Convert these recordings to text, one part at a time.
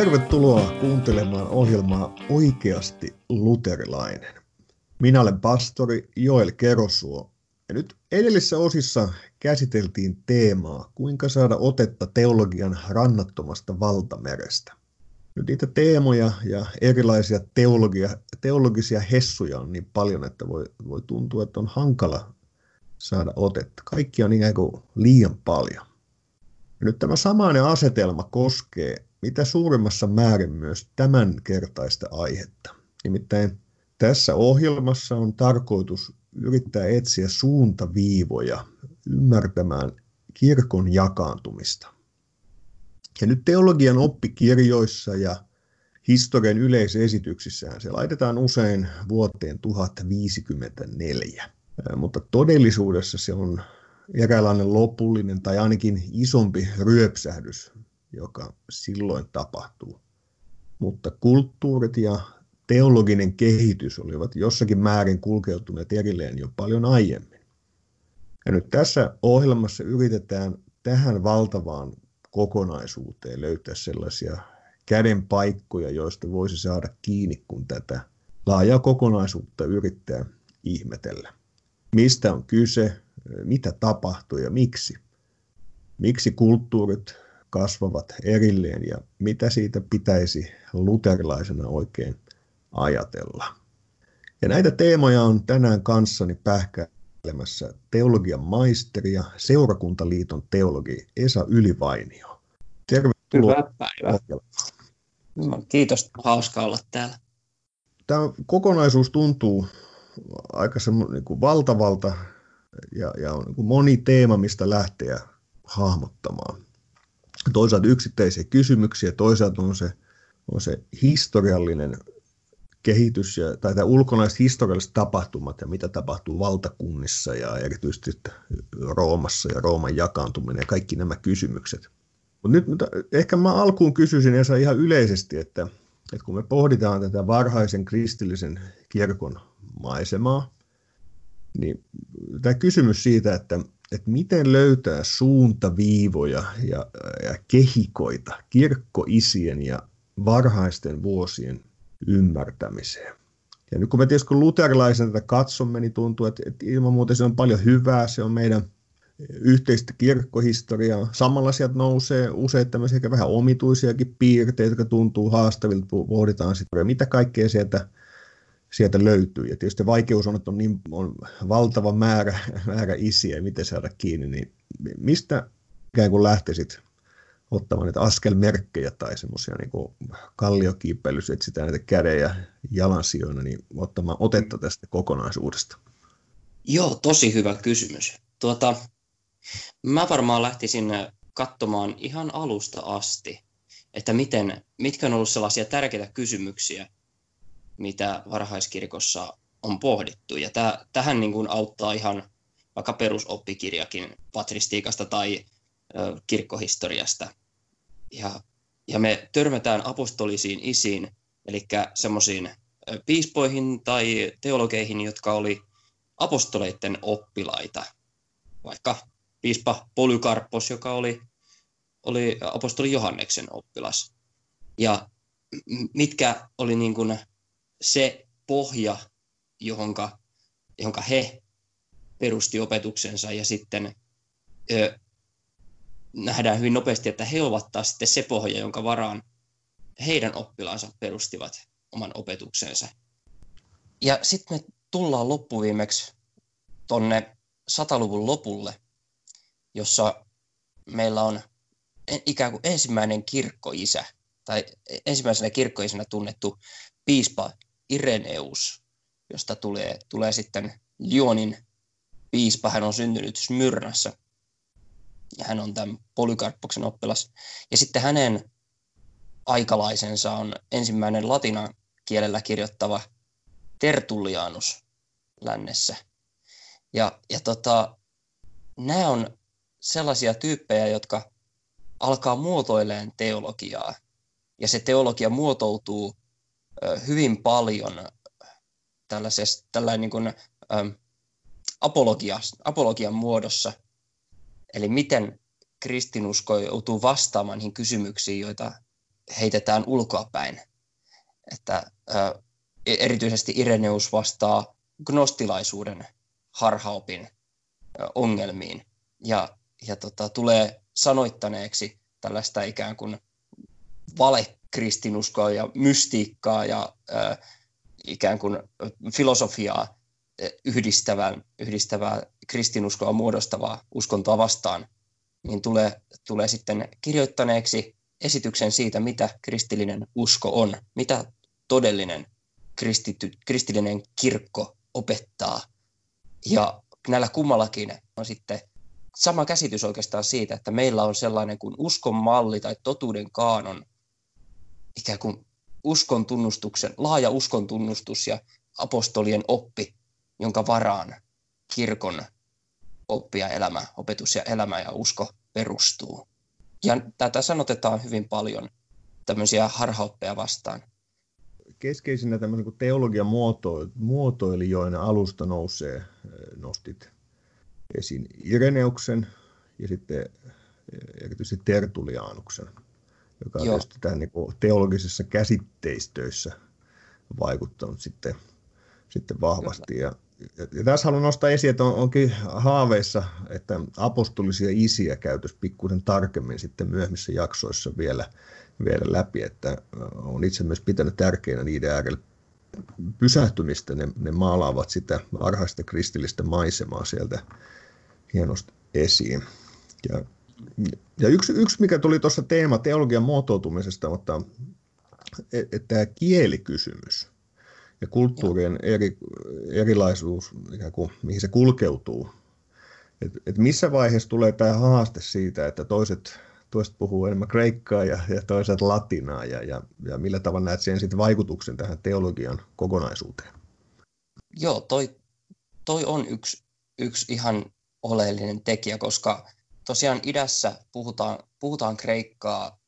Tervetuloa kuuntelemaan ohjelmaa Oikeasti luterilainen. Minä olen pastori Joel Kerosuo ja nyt edellisissä osissa käsiteltiin teemaa, kuinka saada otetta teologian rannattomasta valtamerestä. Nyt niitä teemoja ja erilaisia teologia, teologisia hessuja on niin paljon, että voi, voi tuntua, että on hankala saada otetta. Kaikki on ikään kuin liian paljon. Ja nyt tämä samainen asetelma koskee mitä suurimmassa määrin myös tämän kertaista aihetta. Nimittäin tässä ohjelmassa on tarkoitus yrittää etsiä suuntaviivoja ymmärtämään kirkon jakaantumista. Ja nyt teologian oppikirjoissa ja historian yleisesityksissähän se laitetaan usein vuoteen 1054. Mutta todellisuudessa se on eräänlainen lopullinen tai ainakin isompi ryöpsähdys, joka silloin tapahtuu. Mutta kulttuurit ja teologinen kehitys olivat jossakin määrin kulkeutuneet erilleen jo paljon aiemmin. Ja nyt tässä ohjelmassa yritetään tähän valtavaan kokonaisuuteen löytää sellaisia käden paikkoja, joista voisi saada kiinni, kun tätä laajaa kokonaisuutta yrittää ihmetellä. Mistä on kyse, mitä tapahtuu ja miksi? Miksi kulttuurit kasvavat erilleen ja mitä siitä pitäisi luterilaisena oikein ajatella? Ja näitä teemoja on tänään kanssani pähkäilemässä teologian maisteri ja seurakuntaliiton teologi Esa Ylivainio. Tervetuloa. Hyvää päivää. No, kiitos, hauska olla täällä. Tämä kokonaisuus tuntuu aika niin kuin valtavalta ja, ja on niin moni teema, mistä lähteä hahmottamaan. Toisaalta yksittäisiä kysymyksiä, toisaalta on se, on se historiallinen kehitys ja, tai tämä ulkonaiset historialliset tapahtumat ja mitä tapahtuu valtakunnissa ja erityisesti Roomassa ja Rooman jakaantuminen ja kaikki nämä kysymykset. Mutta nyt mutta ehkä mä alkuun kysyisin Esa ihan yleisesti, että, että kun me pohditaan tätä varhaisen kristillisen kirkon maisemaa, niin tämä kysymys siitä, että, että miten löytää suuntaviivoja ja, ja kehikoita kirkkoisien ja varhaisten vuosien ymmärtämiseen. Ja nyt kun me tietysti kun luterilaisen tätä katsomme, niin tuntuu, että, että ilman muuta se on paljon hyvää, se on meidän yhteistä kirkkohistoriaa. Samalla sieltä nousee usein tämmöisiä vähän omituisiakin piirteitä, jotka tuntuu haastavilta, pohditaan sitten, mitä kaikkea sieltä, sieltä löytyy. Ja tietysti vaikeus on, että on niin on valtava määrä, määrä isiä, miten saada kiinni, niin mistä ikään kuin lähtisit ottamaan niitä askelmerkkejä tai semmoisia niin kalliokiipeilys, etsitään näitä käden ja jalansijoina, niin ottamaan otetta tästä kokonaisuudesta? Joo, tosi hyvä kysymys. Tuota, mä varmaan lähtisin katsomaan ihan alusta asti, että miten, mitkä on ollut sellaisia tärkeitä kysymyksiä, mitä varhaiskirkossa on pohdittu. Ja täh, tähän niin kuin auttaa ihan vaikka perusoppikirjakin patristiikasta tai ö, kirkkohistoriasta. Ja, ja me törmätään apostolisiin isiin, eli semmoisiin piispoihin tai teologeihin, jotka oli apostoleiden oppilaita. Vaikka piispa Polykarppos, joka oli, oli apostoli Johanneksen oppilas. Ja mitkä oli niin kuin se pohja, johonka, johonka he perusti opetuksensa ja sitten ö, nähdään hyvin nopeasti, että he ovat taas sitten se pohja, jonka varaan heidän oppilaansa perustivat oman opetuksensa. Ja sitten me tullaan loppuviimeksi tonne sataluvun lopulle, jossa meillä on ikään kuin ensimmäinen kirkkoisä, tai ensimmäisenä kirkkoisänä tunnettu piispa Ireneus, josta tulee, tulee sitten Lyonin piispa. Hän on syntynyt Smyrnassa ja hän on tämän Polykarppoksen oppilas. Ja sitten hänen aikalaisensa on ensimmäinen latinan kielellä kirjoittava Tertullianus lännessä. Ja, ja tota, nämä on sellaisia tyyppejä, jotka alkaa muotoileen teologiaa. Ja se teologia muotoutuu hyvin paljon tällainen niin kuin, apologia, apologian muodossa. Eli miten kristinusko joutuu vastaamaan niihin kysymyksiin, joita heitetään ulkoapäin. Että ö, erityisesti Ireneus vastaa gnostilaisuuden harhaopin ongelmiin ja, ja tota, tulee sanoittaneeksi tällaista ikään kuin valekristinuskoa ja mystiikkaa ja ö, ikään kuin filosofiaa yhdistävää, yhdistävää kristinuskoa muodostavaa uskontoa vastaan, niin tulee, tulee sitten kirjoittaneeksi esityksen siitä, mitä kristillinen usko on, mitä todellinen kristity, kristillinen kirkko opettaa. Ja näillä kummallakin on sitten sama käsitys oikeastaan siitä, että meillä on sellainen kuin uskon malli tai totuuden kaanon, ikään kuin uskon tunnustuksen, laaja uskon tunnustus ja apostolien oppi, jonka varaan kirkon oppi ja elämä, opetus ja elämä ja usko perustuu. Ja tätä sanotetaan hyvin paljon tämmöisiä harhaoppeja vastaan. Keskeisinä tämmöinen teologian muoto, muotoilijoina alusta nousee, eh, nostit esiin Ireneuksen ja sitten eh, erityisesti Tertulianuksen, joka on tietysti tähän niin teologisessa käsitteistöissä vaikuttanut sitten, sitten vahvasti. Ja ja tässä haluan nostaa esiin, että on, onkin haaveissa, että apostolisia isiä käytössä pikkuisen tarkemmin sitten myöhemmissä jaksoissa vielä, vielä läpi, että on itse myös pitänyt tärkeänä niiden äärellä pysähtymistä, ne, ne maalaavat sitä varhaista kristillistä maisemaa sieltä hienosti esiin. Ja, ja yksi, yksi, mikä tuli tuossa teema teologian muotoutumisesta, mutta että e, tämä kielikysymys – ja kulttuurien eri, erilaisuus, ikään kuin, mihin se kulkeutuu. Et, et missä vaiheessa tulee tämä haaste siitä, että toiset, toiset puhuu enemmän kreikkaa ja, ja toiset latinaa, ja, ja, ja millä tavalla näet sen sitten vaikutuksen tähän teologian kokonaisuuteen? Joo, toi, toi on yksi, yksi ihan oleellinen tekijä, koska tosiaan idässä puhutaan, puhutaan kreikkaa,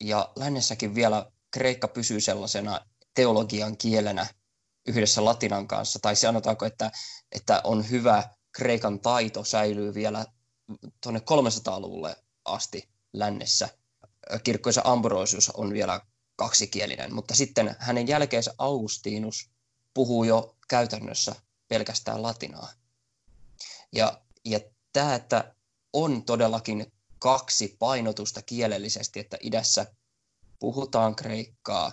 ja lännessäkin vielä kreikka pysyy sellaisena teologian kielenä yhdessä latinan kanssa, tai sanotaanko, että, että on hyvä kreikan taito säilyy vielä tuonne 300-luvulle asti lännessä. Kirkkoisa Ambrosius on vielä kaksikielinen, mutta sitten hänen jälkeensä Augustinus puhuu jo käytännössä pelkästään latinaa. Ja, ja tämä, että on todellakin kaksi painotusta kielellisesti, että idässä puhutaan kreikkaa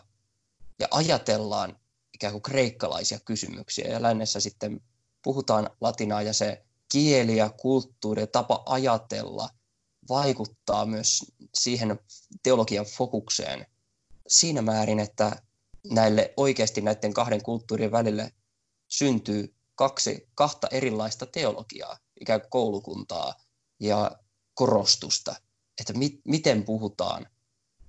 ja ajatellaan ikään kuin kreikkalaisia kysymyksiä. Ja lännessä sitten puhutaan latinaa ja se kieli ja kulttuuri ja tapa ajatella vaikuttaa myös siihen teologian fokukseen siinä määrin, että näille oikeasti näiden kahden kulttuurin välille syntyy kaksi, kahta erilaista teologiaa, ikään kuin koulukuntaa ja korostusta, että mi, miten puhutaan.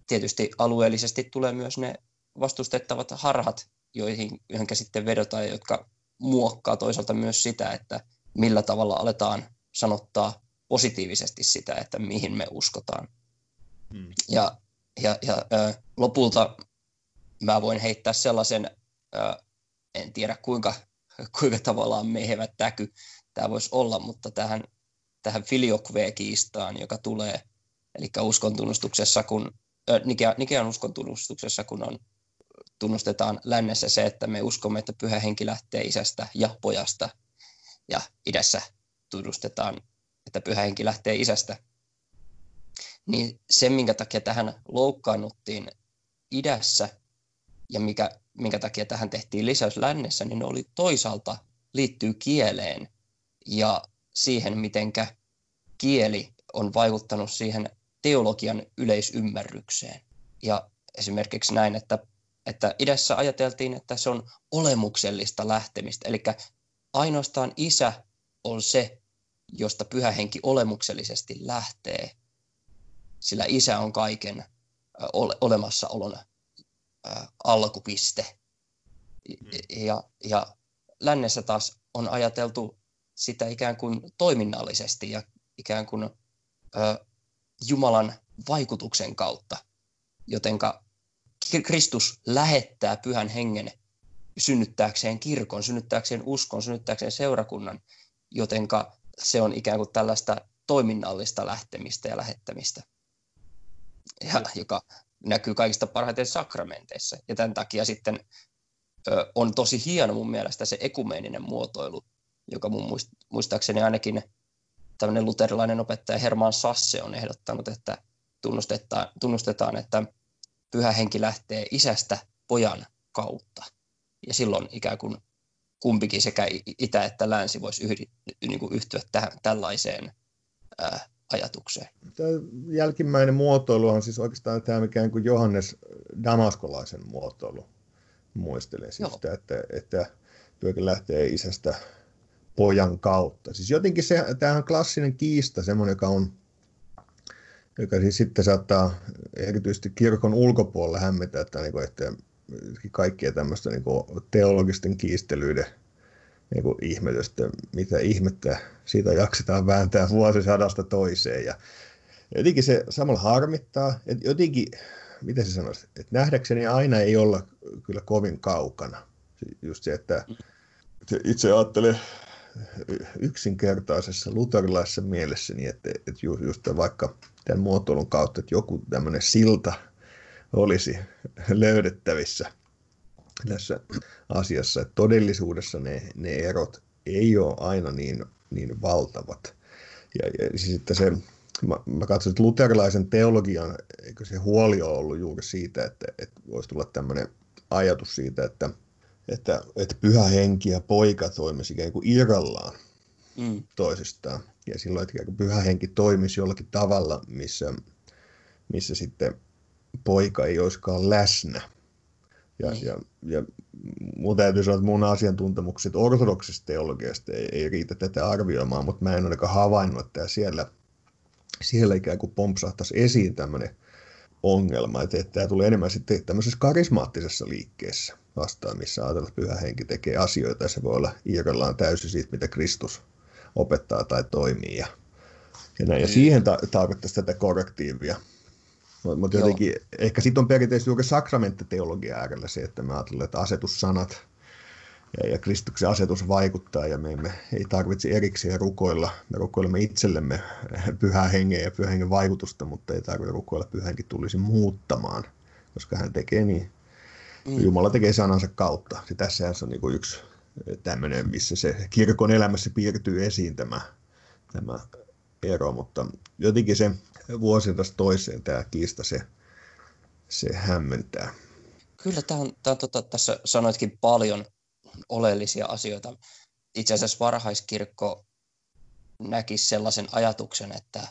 Tietysti alueellisesti tulee myös ne vastustettavat harhat, joihin, joihin sitten vedotaan, jotka muokkaa toisaalta myös sitä, että millä tavalla aletaan sanottaa positiivisesti sitä, että mihin me uskotaan. Hmm. Ja, ja, ja ö, lopulta mä voin heittää sellaisen, ö, en tiedä kuinka, kuinka tavallaan mehevä täky tämä voisi olla, mutta tähän, tähän filiokve-kiistaan, joka tulee, eli uskontunnustuksessa, kun, ö, Nikean uskontunnustuksessa, kun on tunnustetaan lännessä se, että me uskomme, että pyhä henki lähtee isästä ja pojasta, ja idässä tunnustetaan, että pyhä henki lähtee isästä. Niin se, minkä takia tähän loukkaannuttiin idässä ja mikä, minkä takia tähän tehtiin lisäys lännessä, niin ne oli toisaalta liittyy kieleen. Ja siihen, mitenkä kieli on vaikuttanut siihen teologian yleisymmärrykseen. Ja esimerkiksi näin, että että idässä ajateltiin, että se on olemuksellista lähtemistä. Eli ainoastaan isä on se, josta pyhä henki olemuksellisesti lähtee, sillä isä on kaiken ole, olemassaolon alkupiste. Ja, ja lännessä taas on ajateltu sitä ikään kuin toiminnallisesti ja ikään kuin ä, Jumalan vaikutuksen kautta, jotenka Kristus lähettää pyhän hengen synnyttääkseen kirkon, synnyttääkseen uskon, synnyttääkseen seurakunnan, jotenka se on ikään kuin tällaista toiminnallista lähtemistä ja lähettämistä, ja, joka, näkyy kaikista parhaiten sakramenteissa. Ja tämän takia sitten ö, on tosi hieno mun mielestä se ekumeeninen muotoilu, joka mun muistaakseni ainakin tämmöinen luterilainen opettaja Herman Sasse on ehdottanut, että tunnustetaan, tunnustetaan että pyhä henki lähtee isästä pojan kautta. Ja silloin ikään kuin kumpikin sekä itä että länsi voisi yhdi, niin kuin yhtyä tähän, tällaiseen ää, ajatukseen. Tämä jälkimmäinen muotoilu on siis oikeastaan tämä mikä kuin Johannes Damaskolaisen muotoilu muistelee siis sitä, että, että pyökin lähtee isästä pojan kautta. Siis jotenkin se, tämähän on klassinen kiista, semmoinen, joka on joka siis sitten saattaa erityisesti kirkon ulkopuolella hämmetä, että, niin kuin, että kaikkia tämmöistä niin kuin teologisten kiistelyiden niin kuin ihmetystä, mitä ihmettä siitä jaksetaan vääntää vuosisadasta toiseen. Ja jotenkin se samalla harmittaa, että jotenkin, miten se sanoisi, että nähdäkseni aina ei olla kyllä kovin kaukana. Just se, että itse ajattelen yksinkertaisessa luterilaisessa mielessäni, että, että just, just vaikka tämän muotoilun kautta, että joku tämmöinen silta olisi löydettävissä tässä asiassa, että todellisuudessa ne, ne erot ei ole aina niin, niin valtavat. Ja, ja siis että se, mä, mä katson, että luterilaisen teologian, eikö se huoli ole ollut juuri siitä, että, että voisi tulla tämmöinen ajatus siitä, että, että, että pyhä henki ja poika toimisi ikään kuin irrallaan mm. toisistaan. Ja silloin, että pyhä henki toimisi jollakin tavalla, missä, missä sitten poika ei olisikaan läsnä. Ja, mm. ja, ja mun täytyy sanoa, että mun asiantuntemukset ortodoksista teologiasta ei, ei riitä tätä arvioimaan, mutta mä en ole havainnut, että siellä, siellä ikään kuin pompsahtaisi esiin tämmöinen ongelma, että, että tämä tulee enemmän sitten tämmöisessä karismaattisessa liikkeessä vastaan, missä ajatellaan, että pyhä henki tekee asioita ja se voi olla irrallaan täysin siitä, mitä Kristus opettaa tai toimii. Ja, ja, näin. ja niin. siihen ta- tarvittaisiin tätä korrektiivia. Mutta mut jotenkin, ehkä sitten on perinteisesti juuri sakramenttiteologia äärellä se, että me ajattelemme, että asetussanat ja, ja Kristuksen asetus vaikuttaa ja me emme ei tarvitse erikseen rukoilla. Me rukoilemme itsellemme pyhää hengen ja pyhän hengen vaikutusta, mutta ei tarvitse rukoilla pyhänkin tulisi muuttamaan, koska hän tekee niin. Mm. Jumala tekee sanansa kautta. Se tässä on niin kuin yksi tämmöinen, missä se kirkon elämässä piirtyy esiin tämä, tämä ero, mutta jotenkin se vuosilta toiseen tämä kiista se, se hämmentää. Kyllä tämä on, tämä on tota, tässä sanoitkin paljon oleellisia asioita. Itse asiassa varhaiskirkko näki sellaisen ajatuksen, että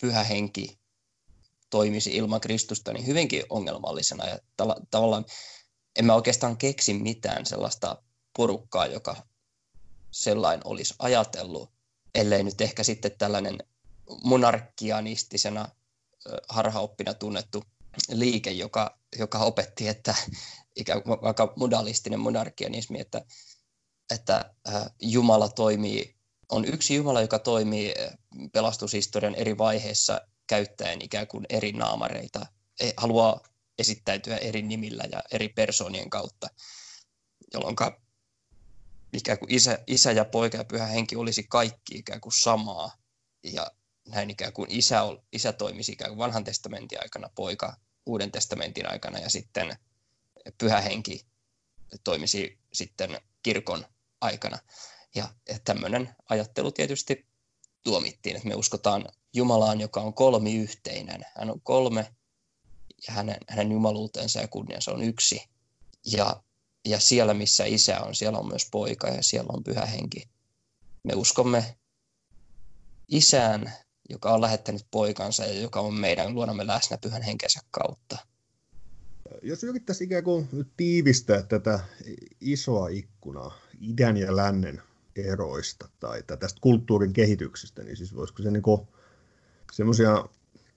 pyhä henki toimisi ilman Kristusta niin hyvinkin ongelmallisena. Ja tavallaan en mä oikeastaan keksi mitään sellaista porukkaa, joka sellainen olisi ajatellut, ellei nyt ehkä sitten tällainen monarkianistisena harhaoppina tunnettu liike, joka, joka opetti, että ikään kuin vaikka modalistinen monarkianismi, että, että Jumala toimii, on yksi Jumala, joka toimii pelastushistorian eri vaiheissa käyttäen ikään kuin eri naamareita, e, haluaa esittäytyä eri nimillä ja eri persoonien kautta, jolloin ikään kuin isä, isä ja poika ja pyhä henki olisi kaikki ikään kuin samaa. Ja näin ikään kuin isä, isä toimisi ikään kuin vanhan testamentin aikana, poika uuden testamentin aikana ja sitten pyhä henki toimisi sitten kirkon aikana. Ja tämmöinen ajattelu tietysti tuomittiin, että me uskotaan Jumalaan, joka on kolmiyhteinen. Hän on kolme ja hänen, hänen jumaluutensa ja kunniansa on yksi. Ja ja siellä, missä isä on, siellä on myös poika ja siellä on pyhä henki. Me uskomme isään, joka on lähettänyt poikansa ja joka on meidän luonamme läsnä pyhän henkensä kautta. Jos yrittäisiin ikään kuin tiivistää tätä isoa ikkunaa idän ja lännen eroista tai tästä kulttuurin kehityksestä, niin siis voisiko se niin semmoisia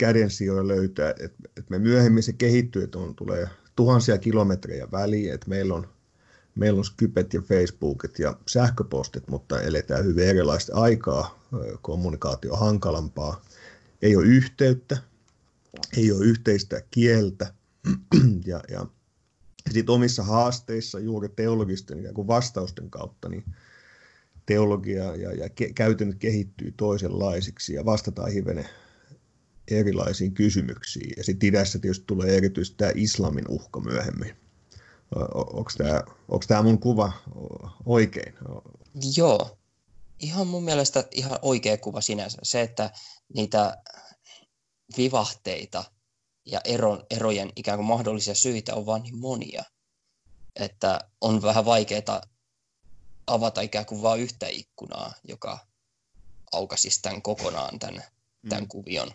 kädensijoja löytää, että, että me myöhemmin se kehittyy, että on, tulee tuhansia kilometrejä väliin, että meillä on meillä on Skypet ja Facebookit ja sähköpostit, mutta eletään hyvin erilaista aikaa, kommunikaatio hankalampaa, ei ole yhteyttä, ei ole yhteistä kieltä. Ja, ja sitten omissa haasteissa juuri teologisten ja vastausten kautta, niin teologia ja, ja ke, käytännöt kehittyy toisenlaisiksi ja vastataan hivenen erilaisiin kysymyksiin. Ja sitten idässä tietysti tulee erityisesti tämä islamin uhka myöhemmin. Onko tämä, mun kuva oikein? Joo, ihan mun mielestä ihan oikea kuva sinänsä. Se, että niitä vivahteita ja eron, erojen ikään kuin mahdollisia syitä on vaan niin monia, että on vähän vaikeaa avata ikään kuin vain yhtä ikkunaa, joka aukaisisi tämän kokonaan tämän, mm. tämän kuvion.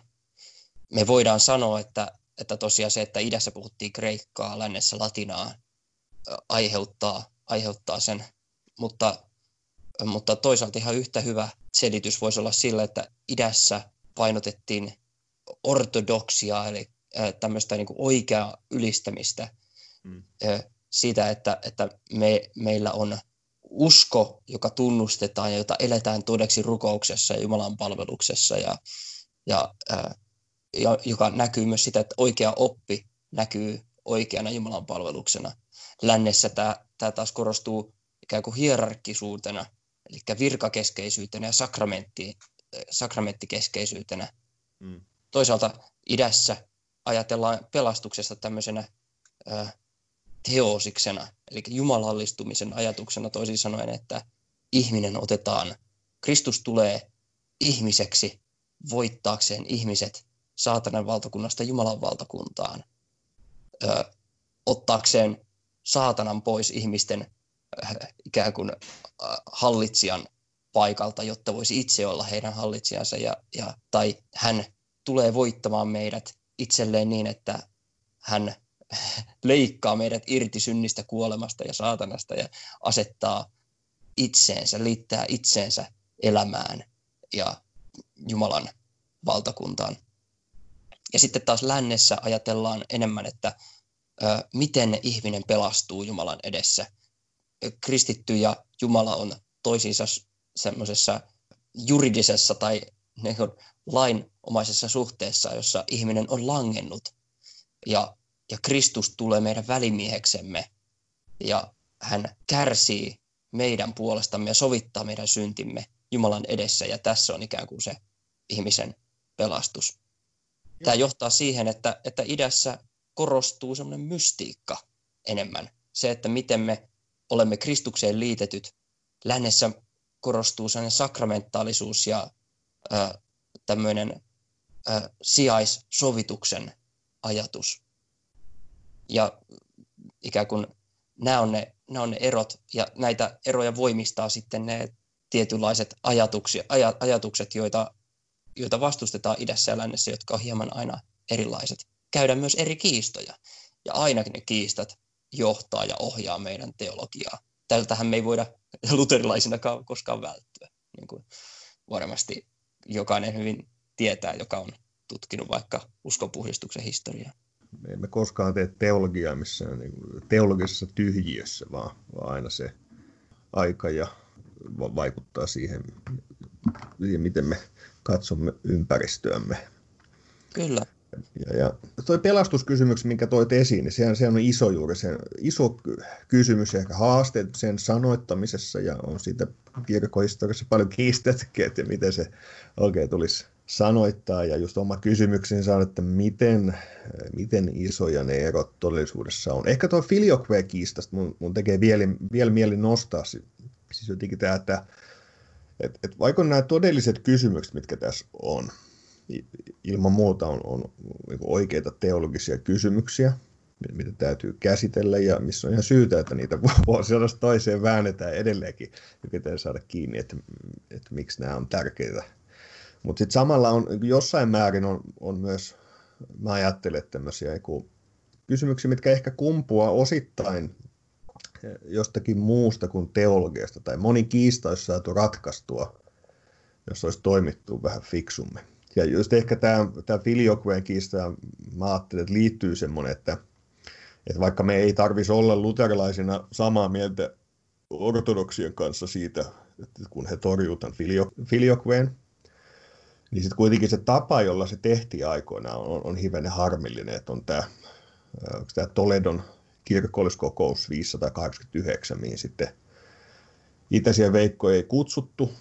Me voidaan sanoa, että, että tosiaan se, että idässä puhuttiin kreikkaa, lännessä latinaa, aiheuttaa, aiheuttaa sen, mutta, mutta toisaalta ihan yhtä hyvä selitys voisi olla sillä, että idässä painotettiin ortodoksia, eli tämmöistä niin kuin oikeaa ylistämistä mm. siitä, että, että me, meillä on usko, joka tunnustetaan ja jota eletään todeksi rukouksessa ja Jumalan palveluksessa ja, ja, ja joka näkyy myös sitä, että oikea oppi näkyy oikeana Jumalan palveluksena. Lännessä tämä, tämä taas korostuu ikään kuin hierarkkisuutena, eli virkakeskeisyytenä ja sakramentti, sakramenttikeskeisyytenä. Mm. Toisaalta idässä ajatellaan pelastuksesta tämmöisenä ää, teosiksena, eli jumalallistumisen ajatuksena toisin sanoen, että ihminen otetaan, Kristus tulee ihmiseksi voittaakseen ihmiset saatanan valtakunnasta Jumalan valtakuntaan, ö, ottaakseen saatanan pois ihmisten äh, ikään kuin äh, hallitsijan paikalta, jotta voisi itse olla heidän hallitsijansa, ja, ja, tai hän tulee voittamaan meidät itselleen niin, että hän leikkaa meidät irti synnistä, kuolemasta ja saatanasta ja asettaa itseensä, liittää itseensä elämään ja Jumalan valtakuntaan. Ja sitten taas lännessä ajatellaan enemmän, että ö, miten ihminen pelastuu Jumalan edessä. Kristitty ja Jumala on toisiinsa semmoisessa juridisessa tai niin lainomaisessa suhteessa, jossa ihminen on langennut ja ja Kristus tulee meidän välimieheksemme ja hän kärsii meidän puolestamme ja sovittaa meidän syntimme Jumalan edessä ja tässä on ikään kuin se ihmisen pelastus. Tämä johtaa siihen, että, että idässä korostuu semmoinen mystiikka enemmän. Se, että miten me olemme Kristukseen liitetyt. Lännessä korostuu sellainen sakramentaalisuus ja ö, tämmöinen ö, sijaissovituksen ajatus ja ikään kuin nämä on ne, nämä on ne erot, ja näitä eroja voimistaa sitten ne tietynlaiset ajatuksia, aj, ajatukset, joita, joita vastustetaan idässä ja lännessä, jotka on hieman aina erilaiset. Käydään myös eri kiistoja, ja ainakin ne kiistat johtaa ja ohjaa meidän teologiaa. Tältähän me ei voida luterilaisina koskaan välttyä, niin kuin varmasti jokainen hyvin tietää, joka on tutkinut vaikka uskonpuhdistuksen historiaa me emme koskaan tee teologiaa missään niin teologisessa tyhjiössä, vaan, vaan aina se aika ja vaikuttaa siihen, miten me katsomme ympäristöämme. Kyllä. Ja, ja toi pelastuskysymys, minkä toit esiin, niin sehän, sehän on iso juuri, se iso kysymys ja ehkä haaste sen sanoittamisessa, ja on siitä kirkkohistoriassa paljon kiistetkin, että miten se oikein tulisi sanoittaa ja just oma kysymyksensä on, että miten, miten isoja ne erot todellisuudessa on. Ehkä tuo filioque-kiistasta mun, mun tekee vielä, vielä mieli nostaa siis jotenkin tämä, että et, et vaikka nämä todelliset kysymykset, mitkä tässä on, ilman muuta on, on niin oikeita teologisia kysymyksiä, mitä täytyy käsitellä ja missä on ihan syytä, että niitä vuosista toiseen väännetään edelleenkin pitää saada kiinni, että, että miksi nämä on tärkeitä. Mutta sitten samalla on jossain määrin on, on myös, mä ajattelen tämmöisiä kysymyksiä, mitkä ehkä kumpuaa osittain jostakin muusta kuin teologiasta, tai moni kiista olisi saatu ratkaistua, jos olisi toimittu vähän fiksummin. Ja just ehkä tämä, tämä filioqueen kiista, mä ajattelen, että liittyy semmoinen, että, että vaikka me ei tarvitsisi olla luterilaisina samaa mieltä ortodoksien kanssa siitä, että kun he torjuvat tämän filioqueen, niin sitten kuitenkin se tapa, jolla se tehtiin aikoinaan, on, on hivenen harmillinen, että on tämä, tämä Toledon kirkolliskokous 589, mihin sitten itäisiä veikkoja ei kutsuttu,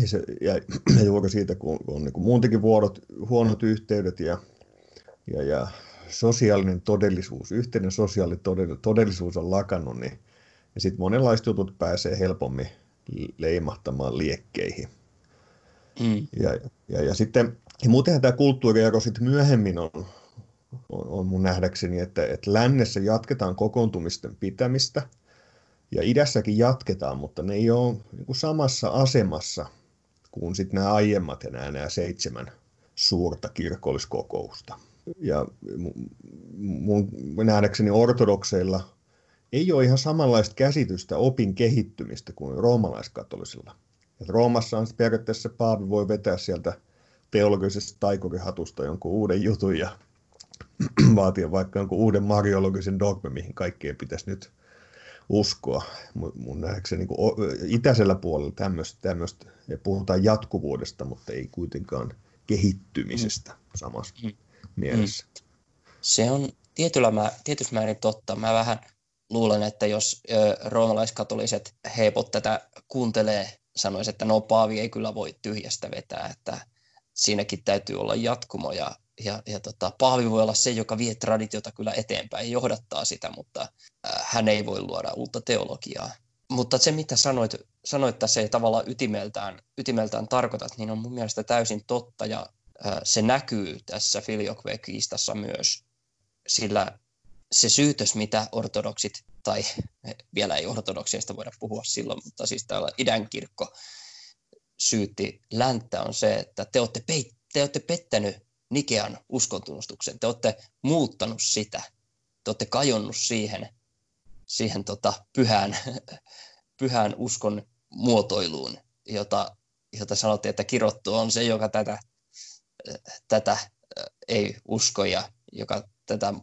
ja, se, ja, ja juuri siitä, kun on niin kuin muutenkin vuodot, huonot yhteydet ja, ja, ja sosiaalinen todellisuus, yhteinen sosiaalinen todellisuus on lakannut, niin ja sitten monenlaiset jutut pääsee helpommin leimahtamaan liekkeihin. Mm. Ja, ja, ja sitten, ja muutenhan tämä kulttuuriero sitten myöhemmin on, on, on mun nähdäkseni, että, että lännessä jatketaan kokoontumisten pitämistä, ja idässäkin jatketaan, mutta ne ei ole niin kuin samassa asemassa kuin sitten nämä aiemmat enää nämä seitsemän suurta kirkolliskokousta. Ja mun nähdäkseni ortodokseilla ei ole ihan samanlaista käsitystä opin kehittymistä kuin roomalaiskatolisilla. Roomassa on periaatteessa paavi voi vetää sieltä teologisesta taikurihatusta jonkun uuden jutun ja vaatia vaikka jonkun uuden mariologisen dogma, mihin kaikkeen pitäisi nyt uskoa. Mun nähdäkseni niin itäisellä puolella tämmöistä, tämmöistä, puhutaan jatkuvuudesta, mutta ei kuitenkaan kehittymisestä samassa mm. mielessä. Mm. Se on tietyllä mä, tietyssä määrin totta. Mä vähän luulen, että jos ö, roomalaiskatoliset heipot tätä kuuntelee, sanoisi, että no Paavi ei kyllä voi tyhjästä vetää, että siinäkin täytyy olla jatkumo ja, ja, ja tota, Paavi voi olla se, joka vie traditiota kyllä eteenpäin johdattaa sitä, mutta äh, hän ei voi luoda uutta teologiaa. Mutta se, mitä sanoit, sanoit tässä ei tavallaan ytimeltään, ytimeltään tarkoitat, niin on mun mielestä täysin totta ja äh, se näkyy tässä Filioque-kiistassa myös, sillä se syytös, mitä ortodoksit, tai vielä ei ortodoksiasta voida puhua silloin, mutta siis täällä idänkirkko syytti länttä on se, että te olette, peit, te olette pettänyt Nikean uskontunnustuksen, te olette muuttanut sitä, te olette kajonnut siihen, siihen tota pyhään, pyhään uskon muotoiluun, jota, jota sanottiin, että kirottu on se, joka tätä, tätä ei usko ja joka tätä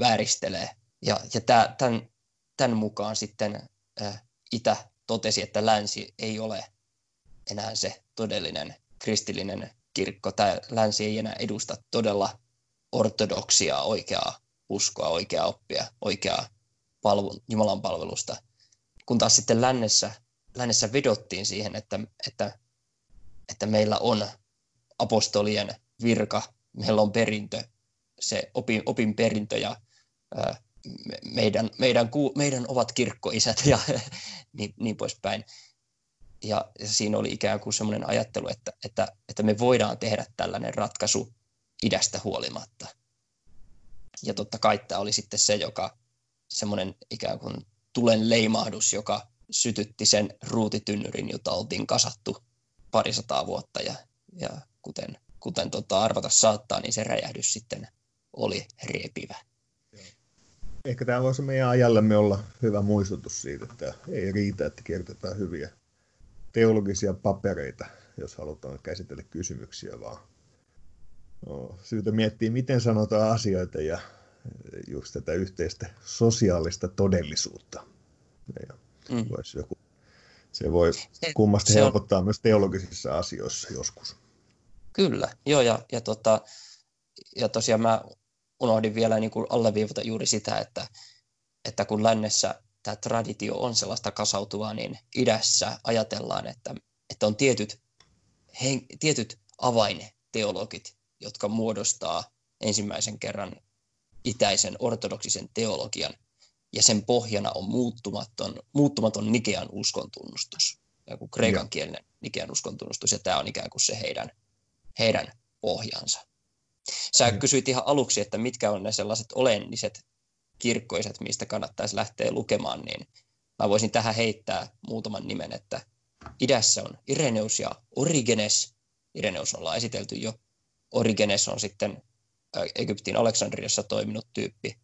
vääristelee. Ja, ja tämän, tämän mukaan sitten ä, Itä totesi, että länsi ei ole enää se todellinen kristillinen kirkko. Tämä länsi ei enää edusta todella ortodoksia, oikeaa uskoa, oikeaa oppia, oikeaa palvelu, Jumalan palvelusta. Kun taas sitten lännessä, lännessä vedottiin siihen, että, että, että meillä on apostolien virka, meillä on perintö, se opin, opin perintö ja meidän, meidän, meidän ovat kirkkoisät ja niin, niin poispäin. Ja, siinä oli ikään kuin semmoinen ajattelu, että, että, että me voidaan tehdä tällainen ratkaisu idästä huolimatta. Ja totta kai tämä oli sitten se, joka semmoinen ikään kuin tulen leimahdus, joka sytytti sen ruutitynnyrin, jota oltiin kasattu parisataa vuotta. Ja, ja kuten, kuten tota arvata saattaa, niin se räjähdys sitten oli repivä ehkä tämä voisi meidän ajallemme olla hyvä muistutus siitä, että ei riitä, että kirjoitetaan hyviä teologisia papereita, jos halutaan käsitellä kysymyksiä, vaan no, syytä miettiä, miten sanotaan asioita ja just tätä yhteistä sosiaalista todellisuutta. Ja mm. voisi joku, se voi kummasti se helpottaa on... myös teologisissa asioissa joskus. Kyllä, joo, ja, ja, tota, ja tosiaan mä unohdin vielä niin kuin alleviivata juuri sitä, että, että kun lännessä tämä traditio on sellaista kasautuvaa, niin idässä ajatellaan, että, että on tietyt, hen, tietyt avainteologit, jotka muodostaa ensimmäisen kerran itäisen ortodoksisen teologian, ja sen pohjana on muuttumaton, muuttumaton Nikean uskontunnustus, joku kreikan kielinen Nikean uskontunnustus, ja tämä on ikään kuin se heidän, heidän pohjansa. Sä kysyit ihan aluksi, että mitkä on ne sellaiset olenniset kirkkoiset, mistä kannattaisi lähteä lukemaan, niin mä voisin tähän heittää muutaman nimen, että idässä on Ireneus ja Origenes. Ireneus ollaan esitelty jo. Origenes on sitten Egyptin Aleksandriassa toiminut tyyppi.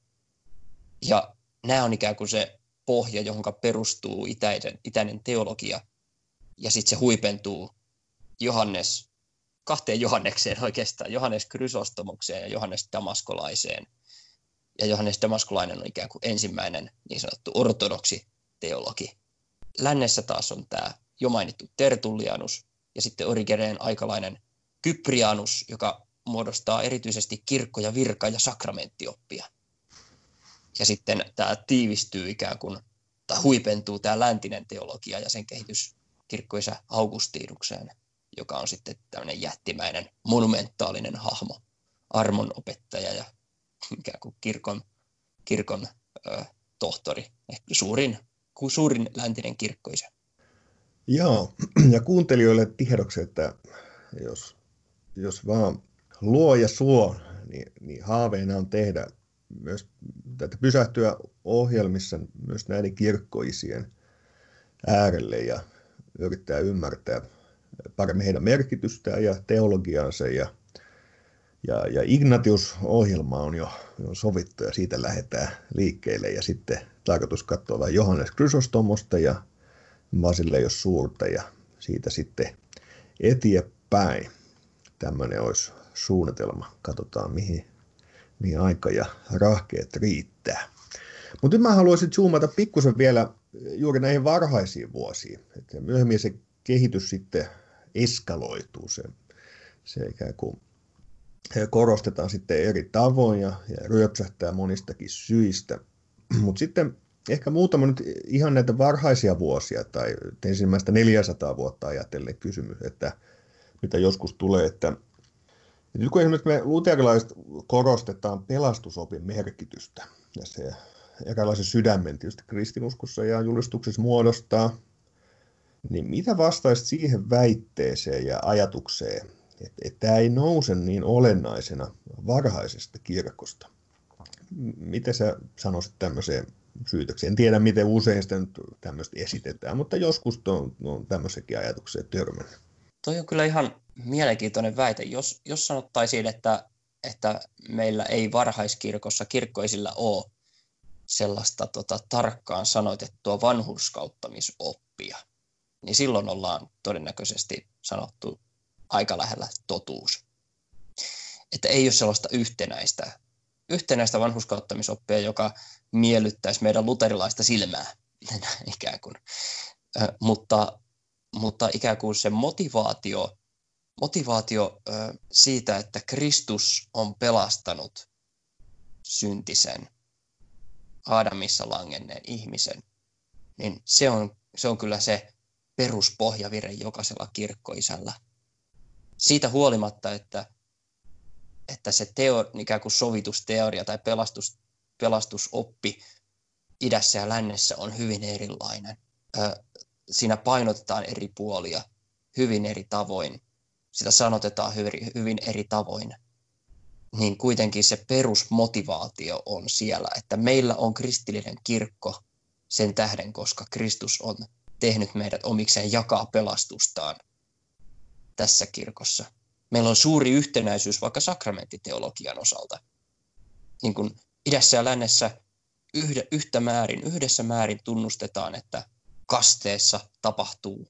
Ja nämä on ikään kuin se pohja, johon perustuu itäinen, itäinen teologia. Ja sitten se huipentuu Johannes kahteen Johannekseen oikeastaan, Johannes Krysostomukseen ja Johannes Damaskolaiseen. Ja Johannes Damaskolainen on ikään kuin ensimmäinen niin sanottu ortodoksi teologi. Lännessä taas on tämä jo mainittu Tertullianus ja sitten Origeneen aikalainen Kyprianus, joka muodostaa erityisesti kirkko- ja virka- ja sakramenttioppia. Ja sitten tämä tiivistyy ikään kuin, tai huipentuu tämä läntinen teologia ja sen kehitys, kirkkoisä Augustiinukseen, joka on sitten tämmöinen jättimäinen monumentaalinen hahmo, armon opettaja ja ikään kuin kirkon, kirkon ö, tohtori, ehkä suurin, suurin läntinen kirkkoisä. Joo, ja kuuntelijoille tiedoksi, että jos, jos vaan luo ja suo, niin, niin haaveena on tehdä myös tätä pysähtyä ohjelmissa myös näiden kirkkoisien äärelle ja yrittää ymmärtää paremmin heidän merkitystään ja teologiaansa ja ja, ja Ignatius-ohjelma on jo on sovittu ja siitä lähdetään liikkeelle ja sitten tarkoitus katsoa vähän Johannes Chrysostomosta ja Basileios Suurta ja siitä sitten eteenpäin. Tämmöinen olisi suunnitelma. Katsotaan mihin, mihin aika ja rahkeet riittää. Mutta nyt mä haluaisin zoomata pikkusen vielä juuri näihin varhaisiin vuosiin. Että myöhemmin se kehitys sitten eskaloituu. Se, se ikään kuin korostetaan sitten eri tavoin ja, ja ryöpsähtää monistakin syistä. Mutta sitten ehkä muutama nyt ihan näitä varhaisia vuosia tai ensimmäistä 400 vuotta ajatellen kysymys, että mitä joskus tulee, että, nyt kun esimerkiksi me luterilaiset korostetaan pelastusopin merkitystä ja se eräänlaisen sydämen tietysti kristinuskossa ja julistuksessa muodostaa, niin mitä vastaisit siihen väitteeseen ja ajatukseen, että, että tämä ei nouse niin olennaisena varhaisesta kirkosta. Miten sä sanoisit tämmöiseen syytökseen? En tiedä, miten usein sitä nyt tämmöistä esitetään, mutta joskus on, on tämmöisenkin ajatukseen törmännyt. Toi on kyllä ihan mielenkiintoinen väite. Jos, jos sanottaisiin, että, että meillä ei varhaiskirkossa kirkkoisilla ole sellaista tota, tarkkaan sanoitettua vanhurskauttamisoppia, niin silloin ollaan todennäköisesti sanottu aika lähellä totuus. Että ei ole sellaista yhtenäistä, yhtenäistä vanhuskauttamisoppia, joka miellyttäisi meidän luterilaista silmää ikään kuin. Ö, mutta, mutta ikään kuin se motivaatio, motivaatio ö, siitä, että Kristus on pelastanut syntisen, Aadamissa langenneen ihmisen, niin se on, se on kyllä se peruspohjavire jokaisella kirkkoisällä – siitä huolimatta, että, että se teo, ikään kuin sovitusteoria tai pelastus, pelastusoppi idässä ja lännessä on hyvin erilainen. Siinä painotetaan eri puolia hyvin eri tavoin. Sitä sanotetaan hyvin, hyvin eri tavoin. Niin kuitenkin se perusmotivaatio on siellä, että meillä on kristillinen kirkko sen tähden, koska Kristus on tehnyt meidät omikseen jakaa pelastustaan tässä kirkossa. Meillä on suuri yhtenäisyys vaikka sakramenttiteologian osalta. Niin kuin idässä ja lännessä yhtä, yhtä määrin, yhdessä määrin tunnustetaan, että kasteessa tapahtuu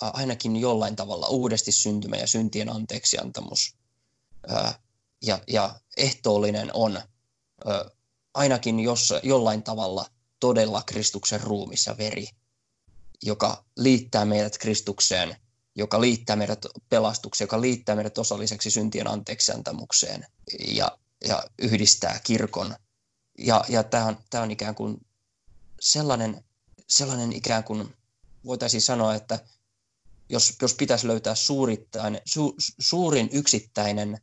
ainakin jollain tavalla uudesti syntymä ja syntien anteeksiantamus. Ja, ja ehtoollinen on ainakin jos, jollain tavalla todella Kristuksen ruumissa veri, joka liittää meidät Kristukseen – joka liittää meidät pelastukseen, joka liittää meidät osalliseksi syntien anteeksiantamukseen ja, ja yhdistää kirkon. Ja, ja tämä on, tämä on ikään kuin sellainen, sellainen ikään kuin, voitaisiin sanoa, että jos, jos pitäisi löytää su, suurin yksittäinen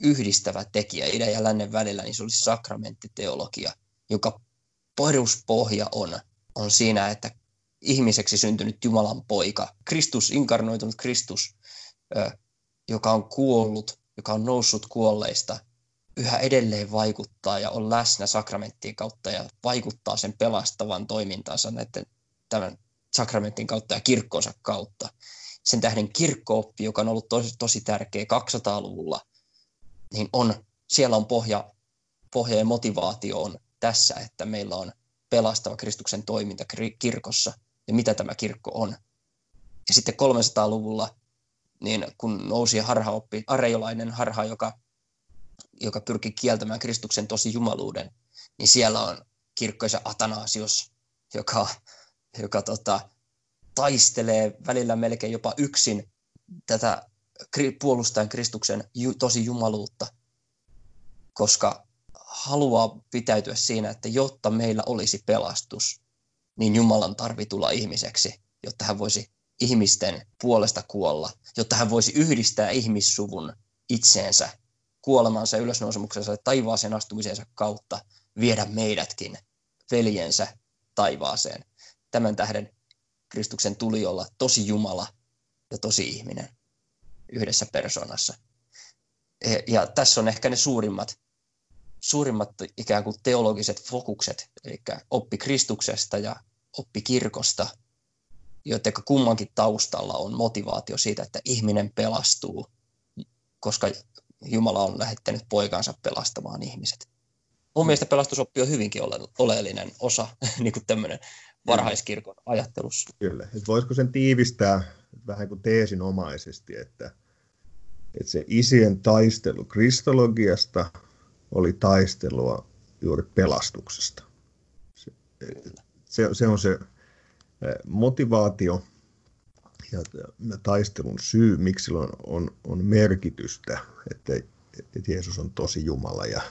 yhdistävä tekijä idän ja lännen välillä, niin se olisi sakramenttiteologia, joka peruspohja on, on siinä, että ihmiseksi syntynyt Jumalan poika, Kristus, inkarnoitunut Kristus, joka on kuollut, joka on noussut kuolleista, yhä edelleen vaikuttaa ja on läsnä sakramenttien kautta ja vaikuttaa sen pelastavan toimintansa näiden, tämän sakramentin kautta ja kirkkonsa kautta. Sen tähden kirkkooppi, joka on ollut tosi, tosi tärkeä 200-luvulla, niin on, siellä on pohja, pohja ja motivaatio on tässä, että meillä on pelastava Kristuksen toiminta kirkossa – ja mitä tämä kirkko on. Ja sitten 300-luvulla, niin kun nousi harhaoppi, areiolainen harha, joka, joka pyrki kieltämään Kristuksen tosi jumaluuden, niin siellä on kirkkoisa Atanasios, joka, joka tota, taistelee välillä melkein jopa yksin tätä puolustaen Kristuksen tosi jumaluutta, koska haluaa pitäytyä siinä, että jotta meillä olisi pelastus, niin Jumalan tarvii tulla ihmiseksi, jotta hän voisi ihmisten puolesta kuolla, jotta hän voisi yhdistää ihmissuvun itseensä kuolemansa, ylösnousemuksensa ja taivaaseen astumisensa kautta viedä meidätkin veljensä taivaaseen. Tämän tähden Kristuksen tuli olla tosi Jumala ja tosi ihminen yhdessä persoonassa. Ja tässä on ehkä ne suurimmat, suurimmat ikään kuin teologiset fokukset, eli oppi Kristuksesta ja oppi kirkosta, joiden kummankin taustalla on motivaatio siitä, että ihminen pelastuu, koska Jumala on lähettänyt poikansa pelastamaan ihmiset. Mun mielestä pelastusoppi on hyvinkin ole- oleellinen osa niin kuin tämmöinen varhaiskirkon ajattelussa. Kyllä. Et voisiko sen tiivistää vähän kuin teesinomaisesti, että, että se isien taistelu kristologiasta oli taistelua juuri pelastuksesta. Se, se, on se motivaatio ja, taistelun syy, miksi on, on, on merkitystä, että, että Jeesus on tosi Jumala ja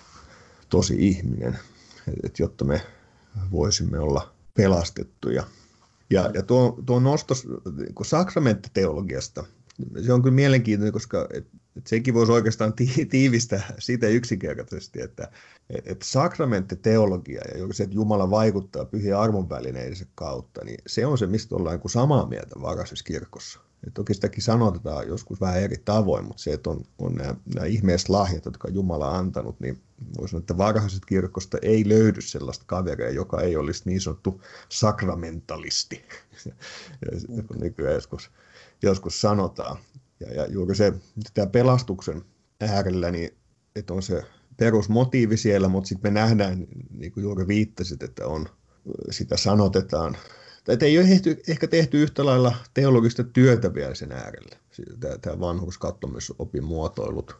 tosi ihminen, että jotta me voisimme olla pelastettuja. Ja, ja tuo, tuo nostos niin sakramenttiteologiasta, se on kyllä mielenkiintoinen, koska et, sekin voisi oikeastaan tiivistää sitä yksinkertaisesti, että et, sakramenttiteologia ja se, että Jumala vaikuttaa pyhien armonvälineiden kautta, niin se on se, mistä ollaan niin samaa mieltä varaisessa kirkossa. Et toki sitäkin sanotetaan joskus vähän eri tavoin, mutta se, että on, on nämä, nämä ihmeessä lahjat, jotka Jumala on antanut, niin voisi sanoa, että varhaisesta kirkosta ei löydy sellaista kaveria, joka ei olisi niin sanottu sakramentalisti, nykyään joskus, joskus sanotaan. Ja, ja juuri se, tämä pelastuksen äärellä, niin että on se perusmotiivi siellä, mutta sitten me nähdään, niin kuin juuri viittasit, että on, sitä sanotetaan että ei ole tehty, ehkä tehty yhtä lailla teologista työtä vielä sen äärellä, tämä, tämä vanhuskattomusopin muotoilut.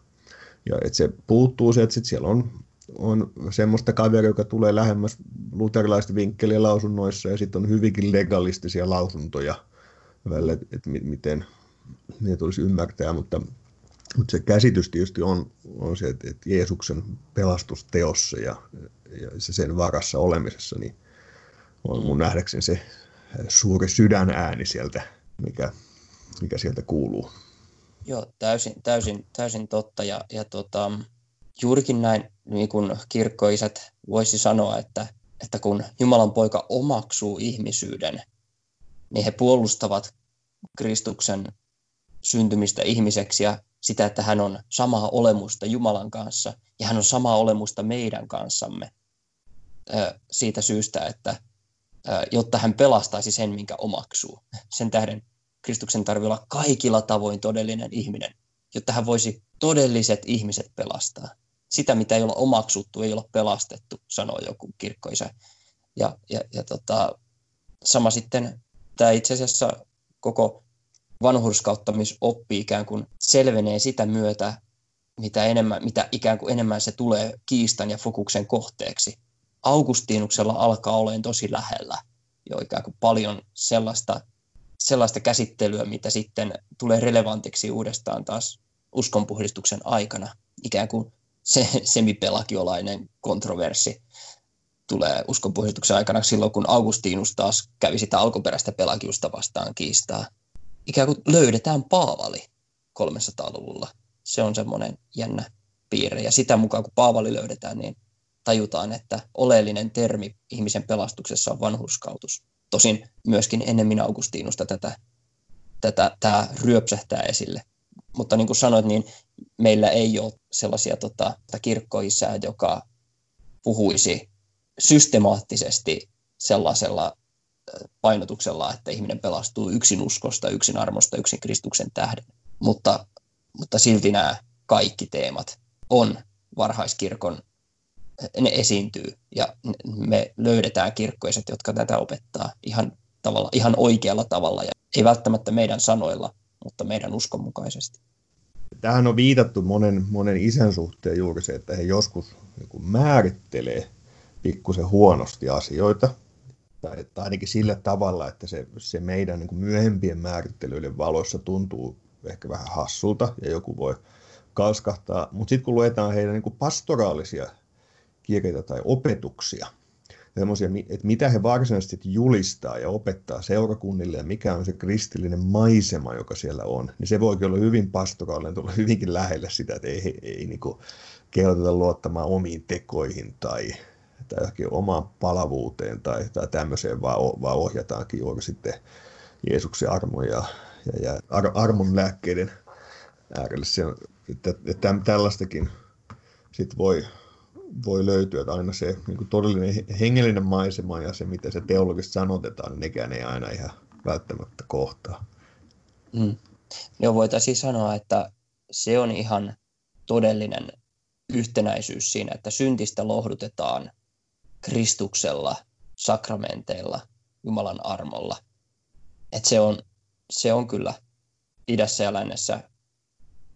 Ja että se puuttuu se, että sit siellä on, on semmoista kaveria, joka tulee lähemmäs luterilaista vinkkeliä lausunnoissa, ja sitten on hyvinkin legalistisia lausuntoja välillä, että miten ne tulisi ymmärtää, mutta, mutta se käsitys tietysti on, on se, että, että Jeesuksen pelastusteossa ja, ja se sen varassa olemisessa, niin on mun nähdäkseni se suuri sydänääni sieltä, mikä, mikä sieltä kuuluu. Joo, täysin, täysin, täysin totta. Ja, ja tota, juurikin näin niin kuin kirkkoisät voisi sanoa, että, että kun Jumalan poika omaksuu ihmisyyden, niin he puolustavat Kristuksen syntymistä ihmiseksi ja sitä, että hän on samaa olemusta Jumalan kanssa ja hän on samaa olemusta meidän kanssamme siitä syystä, että jotta hän pelastaisi sen, minkä omaksuu. Sen tähden Kristuksen tarvii olla kaikilla tavoin todellinen ihminen, jotta hän voisi todelliset ihmiset pelastaa. Sitä, mitä ei ole omaksuttu, ei ole pelastettu, sanoo joku kirkkoisä. Ja, ja, ja tota, sama sitten tämä itse asiassa koko vanhurskauttamisoppi ikään kuin selvenee sitä myötä, mitä, enemmän, mitä ikään kuin enemmän se tulee kiistan ja fokuksen kohteeksi. Augustinuksella alkaa olemaan tosi lähellä jo ikään kuin paljon sellaista, sellaista käsittelyä, mitä sitten tulee relevantiksi uudestaan taas uskonpuhdistuksen aikana. Ikään kuin se semipelakiolainen kontroversi tulee uskonpuhdistuksen aikana silloin, kun Augustinus taas kävi sitä alkuperäistä pelagiusta vastaan kiistaa. Ikään kuin löydetään Paavali 300-luvulla. Se on semmoinen jännä piirre. Ja sitä mukaan, kun Paavali löydetään, niin tajutaan, että oleellinen termi ihmisen pelastuksessa on vanhurskautus. Tosin myöskin ennemmin Augustiinusta tätä, tätä, tämä ryöpsähtää esille. Mutta niin kuin sanoit, niin meillä ei ole sellaisia tota, kirkkoisää, joka puhuisi systemaattisesti sellaisella painotuksella, että ihminen pelastuu yksin uskosta, yksin armosta, yksin Kristuksen tähden. Mutta, mutta silti nämä kaikki teemat on varhaiskirkon ne esiintyy ja me löydetään kirkkoiset, jotka tätä opettaa ihan, tavalla, ihan oikealla tavalla ja ei välttämättä meidän sanoilla, mutta meidän uskon mukaisesti. Tähän on viitattu monen, monen isän suhteen juuri se, että he joskus niin määrittelee pikkusen huonosti asioita, tai että ainakin sillä tavalla, että se, se meidän niin myöhempien määrittelyiden valoissa tuntuu ehkä vähän hassulta, ja joku voi kalskahtaa, mutta sitten kun luetaan heidän niin pastoraalisia kirjeitä tai opetuksia, että mitä he varsinaisesti julistaa ja opettaa seurakunnille ja mikä on se kristillinen maisema, joka siellä on, niin se voikin olla hyvin pastoraalinen, tulla hyvinkin lähelle sitä, että ei, ei, ei niin kehoteta luottamaan omiin tekoihin tai, tai johonkin omaan palavuuteen tai, tai tämmöiseen, vaan, vaan ohjataankin juuri sitten Jeesuksen armon ja, ja, ja ar, armon lääkkeiden äärelle. Se, että, että tällaistakin sit voi, voi löytyä, että aina se niin todellinen hengellinen maisema ja se, mitä se teologisesti sanotetaan, niin nekään ei aina ihan välttämättä kohtaa. Mm. Joo, voitaisiin sanoa, että se on ihan todellinen yhtenäisyys siinä, että syntistä lohdutetaan Kristuksella, sakramenteilla, Jumalan armolla. Et se, on, se on kyllä idässä ja lännessä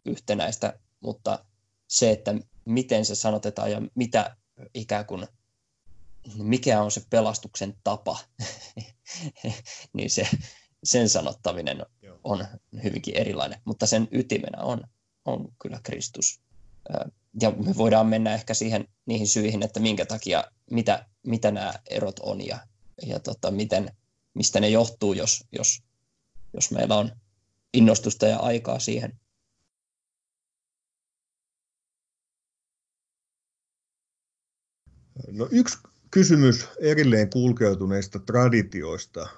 yhtenäistä, mutta se, että miten se sanotetaan ja mitä ikään kuin, mikä on se pelastuksen tapa, niin se, sen sanottaminen on hyvinkin erilainen, mutta sen ytimenä on, on kyllä Kristus. Ja me voidaan mennä ehkä siihen, niihin syihin, että minkä takia, mitä, mitä nämä erot on ja, ja tota, miten, mistä ne johtuu, jos, jos, jos meillä on innostusta ja aikaa siihen. No yksi kysymys erilleen kulkeutuneista traditioista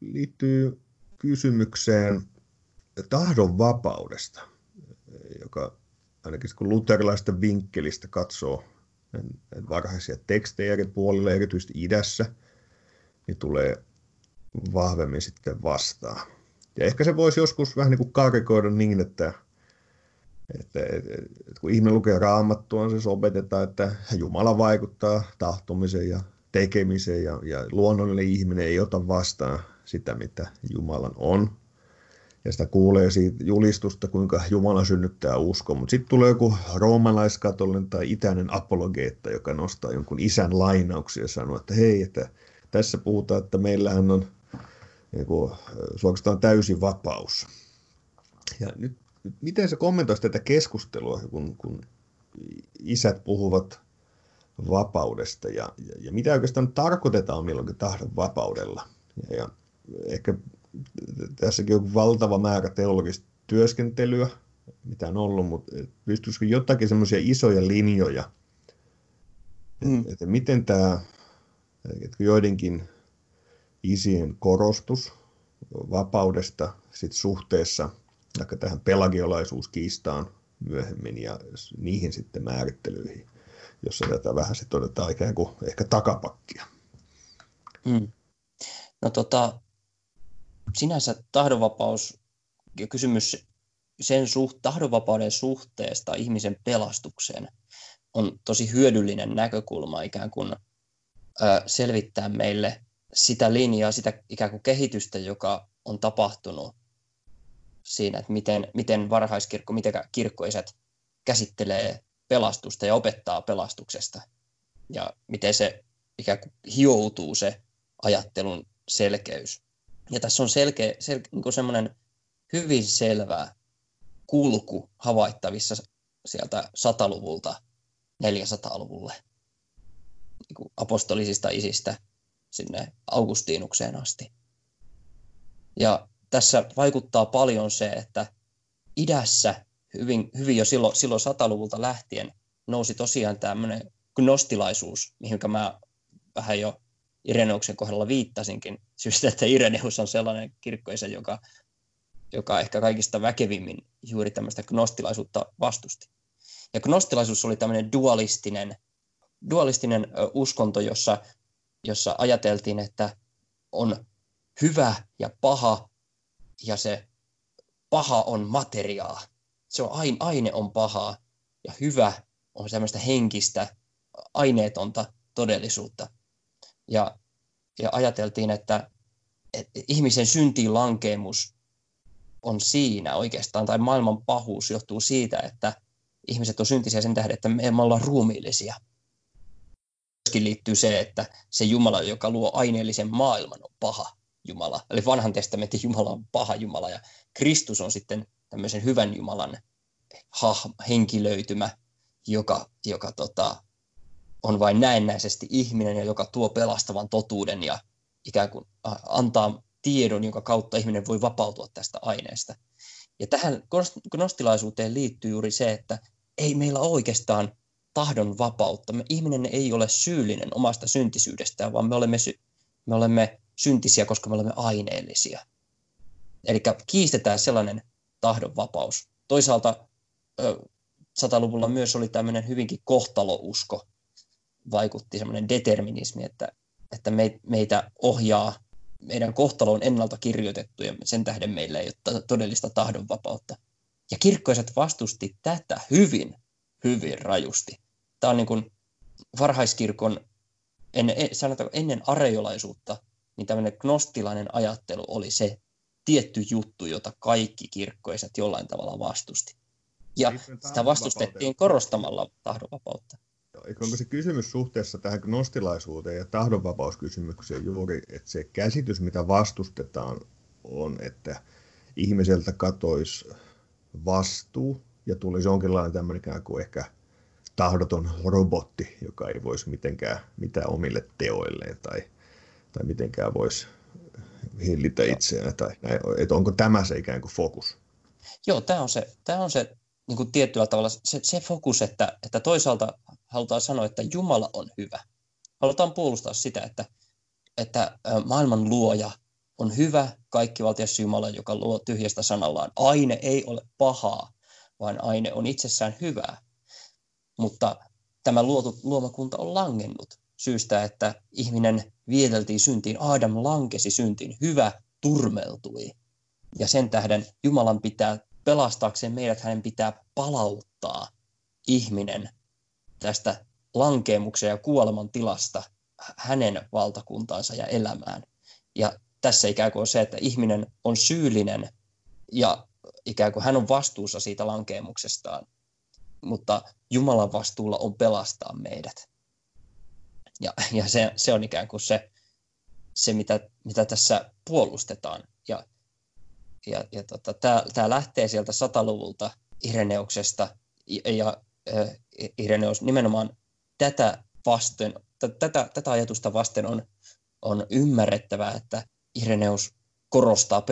liittyy kysymykseen tahdon vapaudesta, joka ainakin kun luterilaista vinkkelistä katsoo varhaisia tekstejä eri puolilla, erityisesti idässä, niin tulee vahvemmin sitten vastaan. Ja ehkä se voisi joskus vähän niin kuin karikoida niin, että että, että, että kun ihminen lukee raamattua, niin se opetetaan, että Jumala vaikuttaa tahtomiseen ja tekemiseen ja, ja luonnollinen ihminen ei ota vastaan sitä, mitä Jumalan on. Ja sitä kuulee siitä julistusta, kuinka Jumala synnyttää uskon. Mutta sitten tulee joku roomalaiskatolinen tai itäinen apologeetta, joka nostaa jonkun isän lainauksia ja sanoo, että hei, että tässä puhutaan, että meillähän on niin kuin, suorastaan täysi vapaus. Ja nyt miten sä kommentoisit tätä keskustelua, kun, kun isät puhuvat vapaudesta ja, ja, ja mitä oikeastaan tarkoitetaan milloinkin tahdon vapaudella? Ja, ja ehkä tässäkin on valtava määrä teologista työskentelyä, mitä on ollut, mutta pystyisikö jotakin semmoisia isoja linjoja, mm. että miten tämä että joidenkin isien korostus vapaudesta sit suhteessa – vaikka tähän pelagiolaisuuskiistaan myöhemmin ja niihin sitten määrittelyihin, jossa tätä vähän sitten otetaan ikään kuin ehkä takapakkia. Hmm. No tota, sinänsä tahdonvapaus ja kysymys sen suht, tahdonvapauden suhteesta ihmisen pelastukseen on tosi hyödyllinen näkökulma ikään kuin ö, selvittää meille sitä linjaa, sitä ikään kuin kehitystä, joka on tapahtunut siinä, että miten, miten varhaiskirkko, miten kirkkoiset käsittelee pelastusta ja opettaa pelastuksesta. Ja miten se ikään kuin hioutuu se ajattelun selkeys. Ja tässä on selkeä, sel, niin semmoinen hyvin selvä kulku havaittavissa sieltä sataluvulta 400-luvulle niin apostolisista isistä sinne Augustiinukseen asti. Ja tässä vaikuttaa paljon se, että idässä hyvin, hyvin jo silloin, silloin sataluvulta lähtien nousi tosiaan tämmöinen gnostilaisuus, mihin mä vähän jo Ireneuksen kohdalla viittasinkin, syystä, että Ireneus on sellainen kirkkoisa, joka, joka ehkä kaikista väkevimmin juuri tämmöistä gnostilaisuutta vastusti. Ja gnostilaisuus oli tämmöinen dualistinen, dualistinen uskonto, jossa, jossa ajateltiin, että on hyvä ja paha ja se paha on materiaa. Se on aine, aine on pahaa ja hyvä on semmoista henkistä, aineetonta todellisuutta. Ja, ja ajateltiin, että, että ihmisen syntiin lankeemus on siinä oikeastaan, tai maailman pahuus johtuu siitä, että ihmiset on syntisiä sen tähden, että me ollaan ruumiillisia. Myöskin liittyy se, että se Jumala, joka luo aineellisen maailman, on paha. Jumala. Eli vanhan testamentin Jumala on paha Jumala ja Kristus on sitten tämmöisen hyvän Jumalan henkilöitymä, joka, joka tota, on vain näennäisesti ihminen ja joka tuo pelastavan totuuden ja ikään kuin antaa tiedon, jonka kautta ihminen voi vapautua tästä aineesta. Ja tähän gnostilaisuuteen liittyy juuri se, että ei meillä oikeastaan tahdon vapautta. Me, ihminen ei ole syyllinen omasta syntisyydestään, vaan me olemme, sy- me olemme syntisiä, koska me olemme aineellisia. Eli kiistetään sellainen tahdon vapaus. Toisaalta sataluvulla myös oli tämmöinen hyvinkin kohtalousko, vaikutti semmoinen determinismi, että, että meitä ohjaa, meidän kohtalo on ennalta kirjoitettu ja sen tähden meillä ei ole todellista tahdonvapautta. Ja kirkkoiset vastusti tätä hyvin, hyvin rajusti. Tämä on niin kuin varhaiskirkon, ennen, sanotaan, ennen arejolaisuutta, niin tämmöinen gnostilainen ajattelu oli se tietty juttu, jota kaikki kirkkoiset jollain tavalla vastusti. Ja sitä vastustettiin korostamalla tahdonvapautta. Onko se kysymys suhteessa tähän gnostilaisuuteen ja tahdonvapauskysymykseen juuri, että se käsitys, mitä vastustetaan, on, että ihmiseltä katoisi vastuu ja tulisi jonkinlainen tämmöinen ikään kuin ehkä tahdoton robotti, joka ei voisi mitenkään mitään omille teoilleen tai, tai mitenkään voisi hillitä itseään. Tai näin. Että onko tämä se ikään kuin fokus? Joo, tämä on se, tämä on se niin kuin tietyllä tavalla se, se fokus, että, että toisaalta halutaan sanoa, että Jumala on hyvä. Halutaan puolustaa sitä, että, että maailman luoja on hyvä, kaikkivaltias Jumala, joka luo tyhjästä sanallaan. Aine ei ole pahaa, vaan aine on itsessään hyvää. Mutta tämä luotu, luomakunta on langennut syystä, että ihminen vieteltiin syntiin. Adam lankesi syntiin. Hyvä turmeltui. Ja sen tähden Jumalan pitää pelastaakseen meidät, hänen pitää palauttaa ihminen tästä lankeemuksen ja kuoleman tilasta hänen valtakuntaansa ja elämään. Ja tässä ikään kuin on se, että ihminen on syyllinen ja ikään kuin hän on vastuussa siitä lankeemuksestaan, mutta Jumalan vastuulla on pelastaa meidät. Ja, ja se, se on ikään kuin se, se mitä, mitä tässä puolustetaan. Ja, ja, ja tota, tämä lähtee sieltä sataluvulta Ireneuksesta, ja, ja äh, Ireneus nimenomaan tätä vasten, tätä, tätä ajatusta vasten on, on ymmärrettävää, että Ireneus korostaa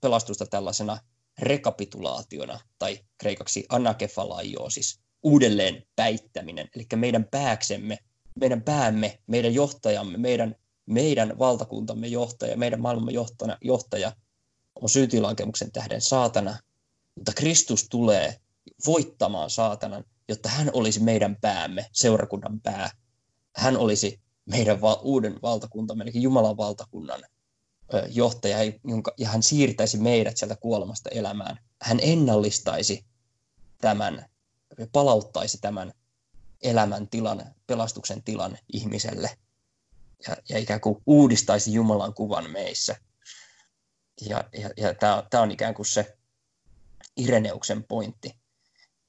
pelastusta tällaisena rekapitulaationa, tai kreikaksi anakefalaiosis, uudelleen päittäminen, eli meidän pääksemme, meidän päämme, meidän johtajamme, meidän, meidän valtakuntamme johtaja, meidän maailmamme johtaja, johtaja on syntilankemuksen tähden saatana, mutta Kristus tulee voittamaan saatanan, jotta hän olisi meidän päämme, seurakunnan pää. Hän olisi meidän val- uuden valtakuntamme, eli Jumalan valtakunnan johtaja, jonka, ja hän siirtäisi meidät sieltä kuolemasta elämään. Hän ennallistaisi tämän, palauttaisi tämän elämän tilan, pelastuksen tilan ihmiselle ja, ja ikään kuin uudistaisi Jumalan kuvan meissä. Ja, ja, ja tämä on ikään kuin se Ireneuksen pointti.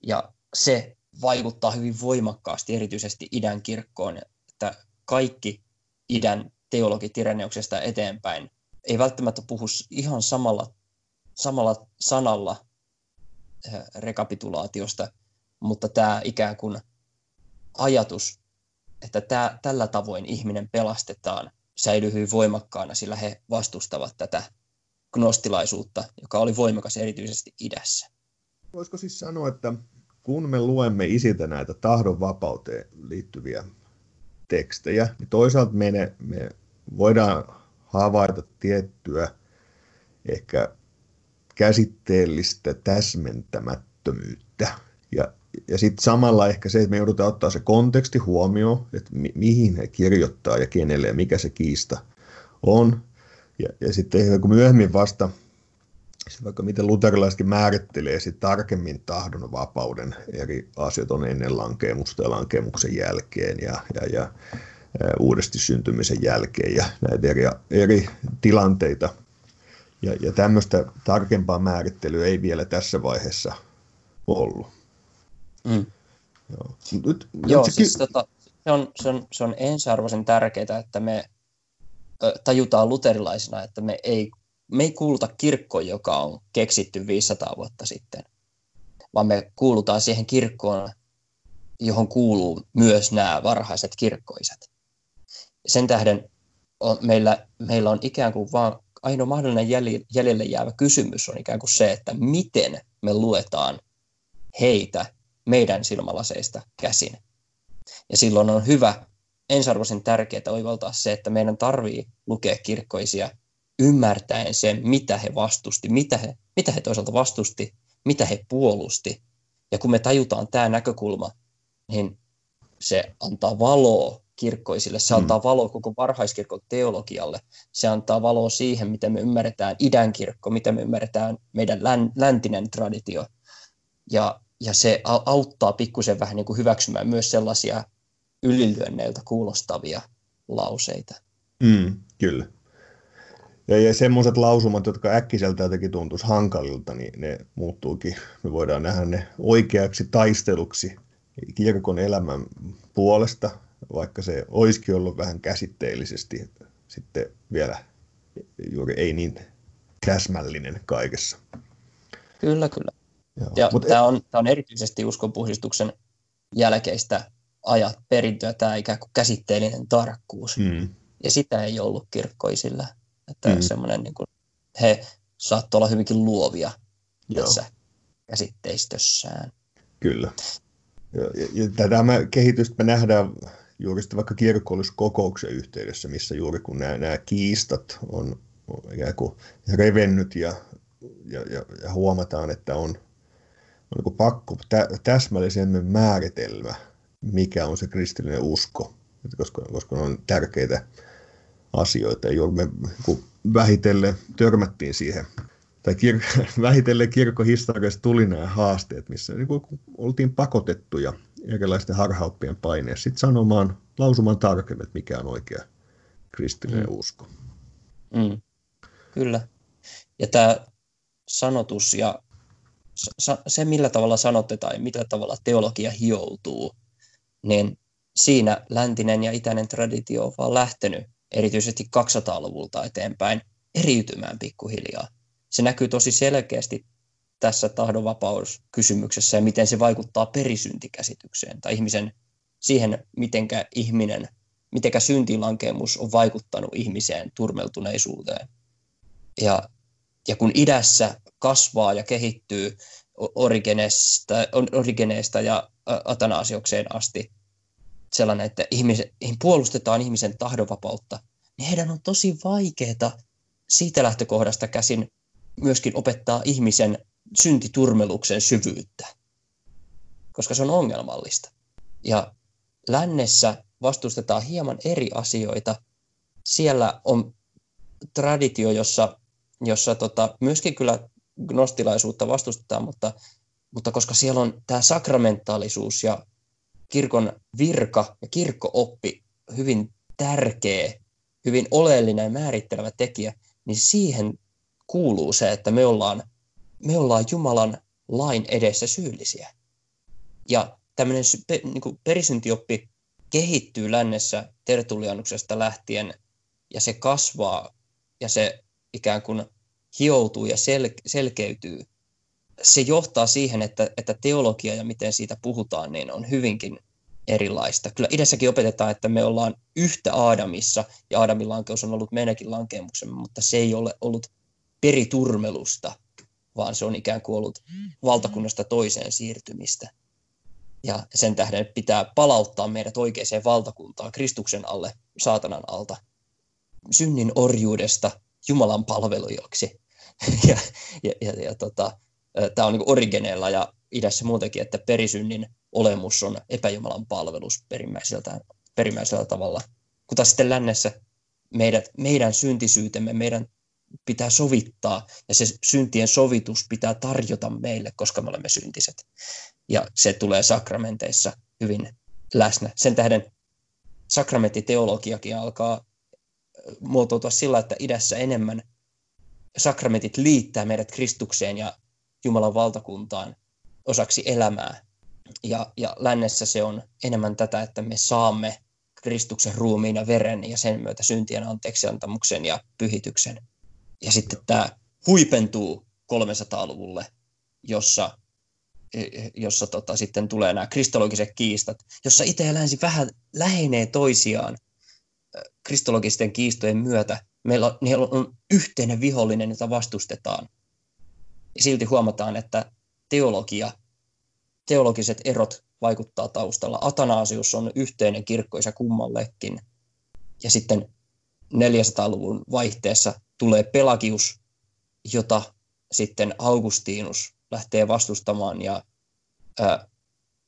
Ja se vaikuttaa hyvin voimakkaasti erityisesti idän kirkkoon, että kaikki idän teologit Ireneuksesta eteenpäin ei välttämättä puhu ihan samalla, samalla sanalla eh, rekapitulaatiosta, mutta tämä ikään kuin ajatus, että tämä, tällä tavoin ihminen pelastetaan, säilyy hyvin voimakkaana, sillä he vastustavat tätä gnostilaisuutta, joka oli voimakas erityisesti idässä. Voisiko siis sanoa, että kun me luemme isiltä näitä tahdon vapauteen liittyviä tekstejä, niin toisaalta me, ne, me voidaan havaita tiettyä ehkä käsitteellistä täsmentämättömyyttä. Ja, ja sitten samalla ehkä se, että me joudutaan ottaa se konteksti huomioon, että mi- mihin he kirjoittaa ja kenelle ja mikä se kiista on. Ja, ja sitten kun myöhemmin vasta, vaikka miten luterilaisetkin määrittelee sit tarkemmin tahdon vapauden eri asiat on ennen lankeemusta ja lankeemuksen jälkeen ja, ja, ja uudesti syntymisen jälkeen ja näitä eri, eri tilanteita. Ja, ja tämmöistä tarkempaa määrittelyä ei vielä tässä vaiheessa ollut. Mm. Joo, nyt, Joo se, siis, tota, se, on, se, on, se on ensiarvoisen tärkeää, että me tajutaan luterilaisina, että me ei, me ei kuuluta kirkkoon, joka on keksitty 500 vuotta sitten, vaan me kuulutaan siihen kirkkoon, johon kuuluu myös nämä varhaiset kirkkoiset. Sen tähden on, meillä, meillä on ikään kuin vaan ainoa mahdollinen jäljelle jäävä kysymys on ikään kuin se, että miten me luetaan heitä meidän silmälaseista käsin. Ja silloin on hyvä, ensiarvoisen tärkeää oivaltaa se, että meidän tarvii lukea kirkkoisia ymmärtäen sen, mitä he vastusti, mitä he, mitä he toisaalta vastusti, mitä he puolusti. Ja kun me tajutaan tämä näkökulma, niin se antaa valoa kirkkoisille, se mm. antaa valoa koko varhaiskirkon teologialle, se antaa valoa siihen, miten me ymmärretään idän kirkko, miten me ymmärretään meidän läntinen traditio. Ja, ja se auttaa pikkusen vähän niin kuin hyväksymään myös sellaisia ylilyönneiltä kuulostavia lauseita. Mm, kyllä. Ja, ja semmoiset lausumat, jotka äkkiseltä jotenkin tuntuisi hankalilta, niin ne muuttuukin, me voidaan nähdä ne oikeaksi taisteluksi kirkon elämän puolesta, vaikka se olisikin ollut vähän käsitteellisesti sitten vielä juuri ei niin täsmällinen kaikessa. Kyllä, kyllä. Joo. Ja Mut tämä, on, tämä on erityisesti uskonpuhdistuksen jälkeistä ajat perintöä, tämä ikään kuin käsitteellinen tarkkuus. Mm. Ja sitä ei ollut kirkkoisilla. Että mm. semmoinen, niin kuin, he saattoi olla hyvinkin luovia Joo. tässä käsitteistössään. Kyllä. Ja, ja, ja tätä me, kehitystä me nähdään juuri sitten vaikka kirkolliskokouksen yhteydessä, missä juuri kun nämä, nämä kiistat on, on ikään kuin revennyt ja, ja, ja, ja huomataan, että on, on niin pakko tä, täsmällisemmin määritelmä, mikä on se kristillinen usko, koska, koska ne on tärkeitä asioita. Ja me vähitellen törmättiin siihen, tai kir- vähitellen kirkkohistoriassa tuli nämä haasteet, missä niin kuin oltiin pakotettuja erilaisten harhauppien paineessa sitten sanomaan, lausumaan tarkemmin, että mikä on oikea kristillinen mm. usko. Mm. Kyllä. Ja tämä sanotus ja se, millä tavalla sanotte tai millä tavalla teologia hioutuu, niin siinä läntinen ja itäinen traditio on vaan lähtenyt erityisesti 200-luvulta eteenpäin eriytymään pikkuhiljaa. Se näkyy tosi selkeästi tässä tahdonvapauskysymyksessä ja miten se vaikuttaa perisyntikäsitykseen tai ihmisen siihen, mitenkä ihminen, mitenkä syntilankemus on vaikuttanut ihmiseen turmeltuneisuuteen. Ja, ja kun idässä kasvaa ja kehittyy origeneesta, origeneesta ja atanasiokseen asti sellainen, että ihmis, puolustetaan ihmisen tahdonvapautta, niin heidän on tosi vaikeaa siitä lähtökohdasta käsin myöskin opettaa ihmisen syntiturmeluksen syvyyttä, koska se on ongelmallista. Ja lännessä vastustetaan hieman eri asioita. Siellä on traditio, jossa, jossa tota, myöskin kyllä gnostilaisuutta vastustetaan, mutta, mutta koska siellä on tämä sakramentaalisuus ja kirkon virka ja kirkkooppi hyvin tärkeä, hyvin oleellinen ja määrittelevä tekijä, niin siihen kuuluu se, että me ollaan, me ollaan Jumalan lain edessä syyllisiä. Ja tämmöinen niin kuin perisyntioppi kehittyy lännessä Tertullianuksesta lähtien, ja se kasvaa, ja se ikään kuin hioutuu ja sel- selkeytyy se johtaa siihen, että, että teologia ja miten siitä puhutaan, niin on hyvinkin erilaista. Kyllä idässäkin opetetaan, että me ollaan yhtä Aadamissa, ja Aadamin lankeus on ollut meidänkin lankemuksemme, mutta se ei ole ollut periturmelusta, vaan se on ikään kuin ollut valtakunnasta toiseen siirtymistä. Ja sen tähden pitää palauttaa meidät oikeaan valtakuntaan, Kristuksen alle, saatanan alta, synnin orjuudesta Jumalan palvelujoksi. ja, ja, ja, ja tota, tämä on niin origeneella ja idässä muutenkin, että perisynnin olemus on epäjumalan palvelus perimmäiseltä, perimmäisellä tavalla. Kun taas sitten lännessä meidät, meidän syntisyytemme, meidän pitää sovittaa ja se syntien sovitus pitää tarjota meille, koska me olemme syntiset. Ja se tulee sakramenteissa hyvin läsnä. Sen tähden sakramenttiteologiakin alkaa muotoutua sillä, että idässä enemmän sakramentit liittää meidät Kristukseen ja Jumalan valtakuntaan osaksi elämää. Ja, ja lännessä se on enemmän tätä, että me saamme Kristuksen ruumiin ja veren ja sen myötä syntien anteeksiantamuksen ja pyhityksen. Ja sitten tämä huipentuu 300-luvulle, jossa jossa tota, sitten tulee nämä kristologiset kiistat, jossa itse ja länsi vähän lähenee toisiaan kristologisten kiistojen myötä. Meillä on, on yhteinen vihollinen, jota vastustetaan. Silti huomataan, että teologia, teologiset erot vaikuttaa taustalla. Atanasius on yhteinen kirkkoisa kummallekin. Ja sitten 400-luvun vaihteessa tulee Pelagius, jota sitten Augustinus lähtee vastustamaan. Ja ää,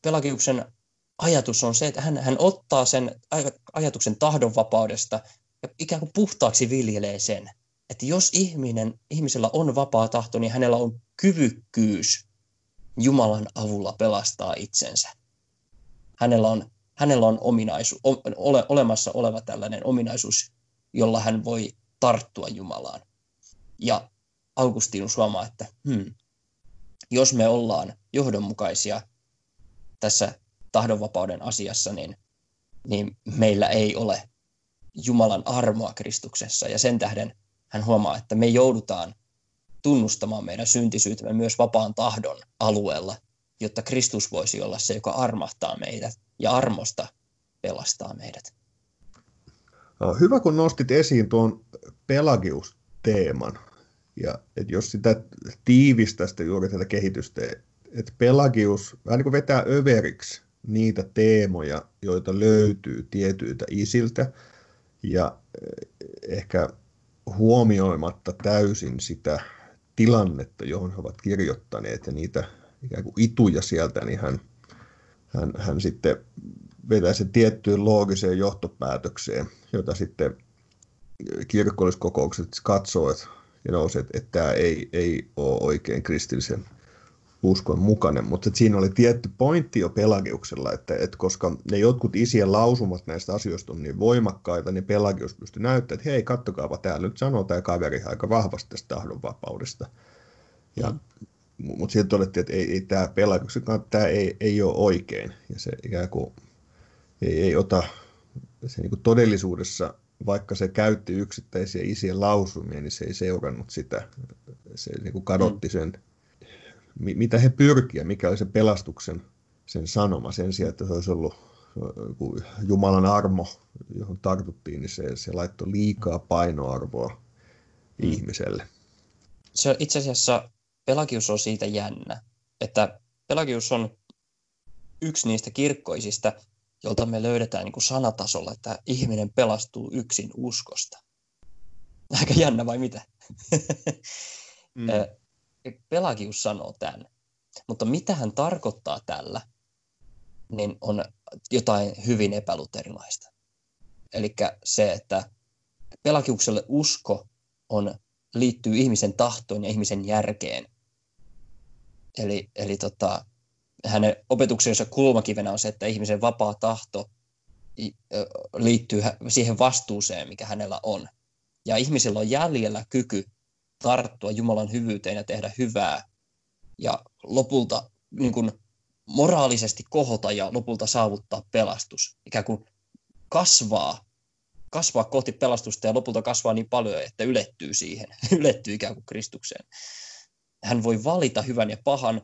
Pelagiuksen ajatus on se, että hän, hän ottaa sen ajatuksen tahdonvapaudesta ja ikään kuin puhtaaksi viljelee sen. Että jos ihminen, ihmisellä on vapaa tahto, niin hänellä on kyvykkyys Jumalan avulla pelastaa itsensä. Hänellä on, hänellä on ominaisu, ole, olemassa oleva tällainen ominaisuus, jolla hän voi tarttua Jumalaan. Ja Augustinus huomaa, että hmm, jos me ollaan johdonmukaisia tässä tahdonvapauden asiassa, niin, niin meillä ei ole Jumalan armoa Kristuksessa. Ja sen tähden hän huomaa, että me joudutaan tunnustamaan meidän syntisyytemme myös vapaan tahdon alueella, jotta Kristus voisi olla se, joka armahtaa meidät ja armosta pelastaa meidät. Hyvä, kun nostit esiin tuon Pelagius-teeman. Ja että jos sitä tiivistää sitä juuri tätä kehitystä, että Pelagius vähän niin kuin vetää överiksi niitä teemoja, joita löytyy tietyiltä isiltä, ja eh, ehkä huomioimatta täysin sitä tilannetta, johon he ovat kirjoittaneet, ja niitä ikään kuin ituja sieltä, niin hän, hän, hän sitten vetää se tiettyyn loogiseen johtopäätökseen, jota sitten kirkolliskokoukset katsoo, että, ja nousi, että, että tämä ei, ei ole oikein kristillisen uskon mukainen, mutta siinä oli tietty pointti jo Pelagiuksella, että, että koska ne jotkut isien lausumat näistä asioista on niin voimakkaita, niin Pelagius pystyi näyttämään, että hei, kattokaapa, täällä nyt sanoo tämä kaveri aika vahvasti tästä tahdonvapaudesta. Ja, mm. Mutta sitten todettiin, että ei, ei tämä Pelagiuksen tämä ei, ei ole oikein, ja se ikään kuin ei, ei ota se niin kuin todellisuudessa, vaikka se käytti yksittäisiä isien lausumia, niin se ei seurannut sitä, se niin kuin kadotti mm. Mitä he pyrkivät, mikä oli se pelastuksen sen sanoma sen sijaan, että se olisi ollut Jumalan armo, johon tartuttiin, niin se, se laittoi liikaa painoarvoa mm. ihmiselle. Se itse asiassa Pelagius on siitä jännä, että Pelagius on yksi niistä kirkkoisista, jolta me löydetään niin kuin sanatasolla, että ihminen pelastuu yksin uskosta. Aika jännä vai mitä? mm. Pelagius sanoo tämän. Mutta mitä hän tarkoittaa tällä, niin on jotain hyvin epäluterilaista. Eli se, että Pelagiukselle usko on, liittyy ihmisen tahtoon ja ihmisen järkeen. Eli, eli tota, hänen opetuksensa kulmakivenä on se, että ihmisen vapaa tahto liittyy siihen vastuuseen, mikä hänellä on. Ja ihmisellä on jäljellä kyky tarttua Jumalan hyvyyteen ja tehdä hyvää ja lopulta niin kuin moraalisesti kohota ja lopulta saavuttaa pelastus. Ikään kuin kasvaa, kasvaa kohti pelastusta ja lopulta kasvaa niin paljon, että ylettyy siihen, ylettyy ikään kuin Kristukseen. Hän voi valita hyvän ja pahan